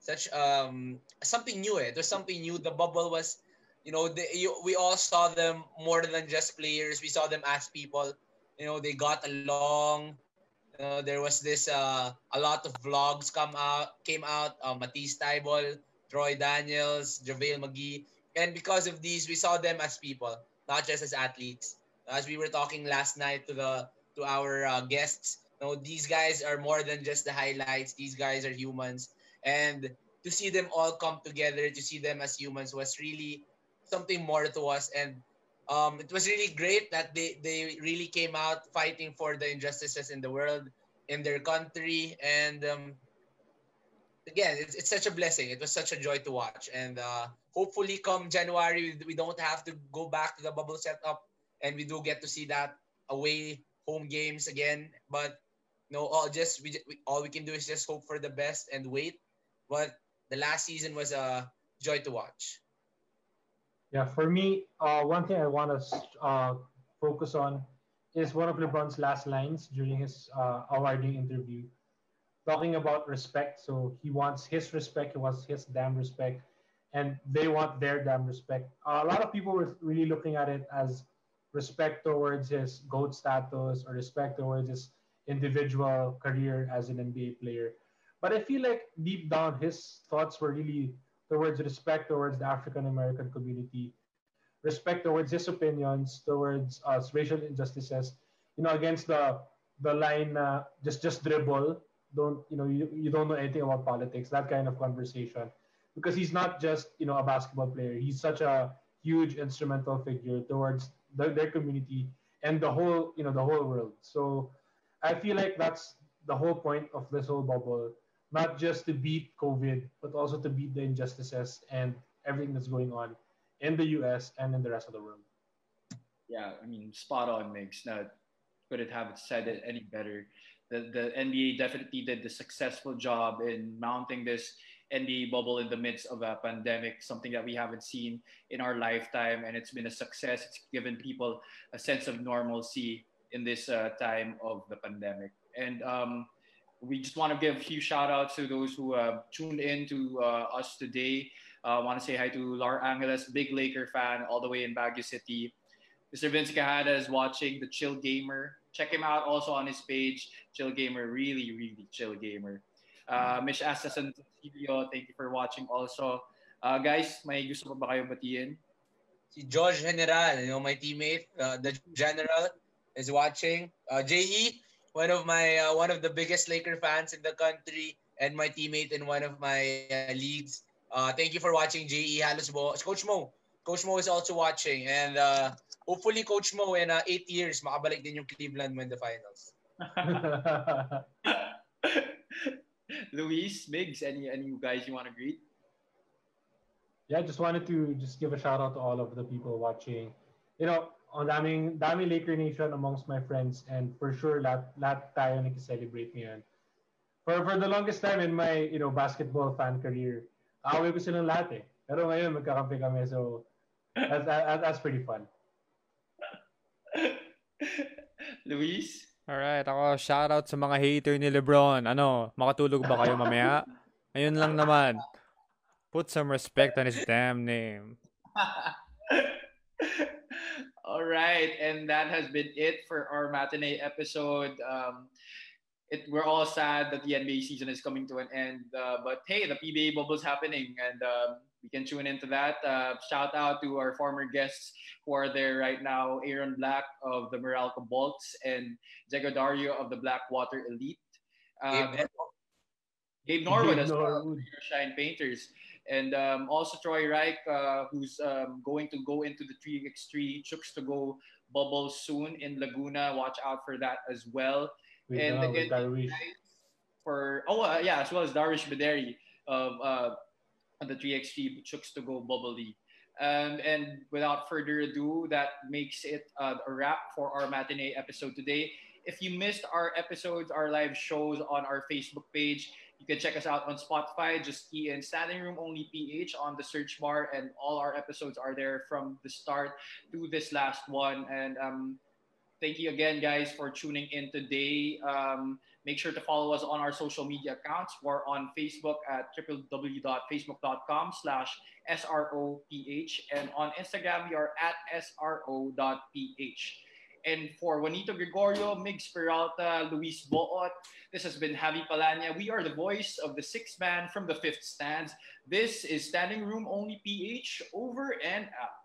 such um something new. Eh? Was something new. The bubble was, you know, you, we all saw them more than just players. We saw them as people. You know, they got along. Uh, there was this uh, a lot of vlogs come out came out. Uh, Matisse Thybulle, Troy Daniels, JaVale McGee, and because of these, we saw them as people, not just as athletes. As we were talking last night to the to our uh, guests, you know, these guys are more than just the highlights. These guys are humans, and to see them all come together, to see them as humans, was really something more to us. And um, it was really great that they, they really came out fighting for the injustices in the world, in their country. And um, again, it's, it's such a blessing. It was such a joy to watch. And uh, hopefully, come January, we don't have to go back to the bubble setup and we do get to see that away home games again. But no, all just we, we all we can do is just hope for the best and wait. But the last season was a joy to watch. Yeah, for me, uh, one thing I want to uh, focus on is one of LeBron's last lines during his uh, awarding interview, talking about respect. So he wants his respect, he wants his damn respect, and they want their damn respect. A lot of people were really looking at it as respect towards his GOAT status or respect towards his individual career as an NBA player. But I feel like deep down, his thoughts were really towards respect towards the African American community, respect towards his opinions, towards us, racial injustices, you know, against the the line uh, just just dribble, don't you know you, you don't know anything about politics, that kind of conversation, because he's not just you know a basketball player, he's such a huge instrumental figure towards the, their community and the whole you know the whole world. So I feel like that's the whole point of this whole bubble not just to beat COVID, but also to beat the injustices and everything that's going on in the US and in the rest of the world. Yeah, I mean, spot on, Migs. Not couldn't have said it any better. The, the NBA definitely did the successful job in mounting this NBA bubble in the midst of a pandemic, something that we haven't seen in our lifetime. And it's been a success. It's given people a sense of normalcy in this uh, time of the pandemic. And um, we just want to give a few shout outs to those who uh, tuned in to uh, us today. I uh, want to say hi to Lar Angeles, big Laker fan, all the way in Baguio City. Mr. Vince Cajada is watching the Chill Gamer. Check him out also on his page, Chill Gamer. Really, really chill gamer. Uh, Miss Asta Santilio, thank you for watching also. Uh, guys, may gusto pa ba kayo batiin? Si George General, you know, my teammate, uh, the general, is watching. Uh, JE, one of my uh, one of the biggest Laker fans in the country and my teammate in one of my uh, leagues. Uh, thank you for watching JE Halos Bo. Coach Mo. Coach Mo is also watching and uh, hopefully Coach Mo in uh, eight years makabalik din yung Cleveland win the finals. [laughs] Luis, Migs, any any guys you want to greet? Yeah, I just wanted to just give a shout out to all of the people watching. You know, ang daming, daming Laker Nation amongst my friends and for sure lahat, lahat tayo nag-celebrate ngayon. For, for the longest time in my you know basketball fan career, away ko silang lahat eh. Pero ngayon, magkakampi kami. So, that's, that, that's pretty fun. [laughs] Luis? Alright, ako shoutout sa mga hater ni Lebron. Ano, makatulog ba kayo mamaya? [laughs] Ayun lang naman. Put some respect on his damn name. [laughs] All right, and that has been it for our matinee episode. Um, it, we're all sad that the NBA season is coming to an end, uh, but hey, the PBA bubble is happening, and um, we can tune into that. Uh, shout out to our former guests who are there right now: Aaron Black of the Meralco Bolts and Diego Dario of the Blackwater Elite. Um, Gabe Norwood as well. Shine Painters. And um, also Troy Rike, uh, who's um, going to go into the 3x3 Chooks to Go bubble soon in Laguna. Watch out for that as well. With, And uh, again, Darwish. For oh uh, yeah, as well as Darish Baderi of uh, the 3x3 Chooks to Go bubble league. Um, and without further ado, that makes it uh, a wrap for our matinee episode today. If you missed our episodes, our live shows on our Facebook page, you can check us out on Spotify. Just key in Standing Room Only PH on the search bar, and all our episodes are there from the start to this last one. And um, thank you again, guys, for tuning in today. Um, make sure to follow us on our social media accounts. We're on Facebook at www.facebook.com slash SROPH. And on Instagram, we are at SRO.PH. And for Juanito Gregorio, Migs Peralta, Luis Boot, this has been Javi Palanya. We are the voice of the sixth man from the fifth stands. This is Standing Room Only PH. Over and out.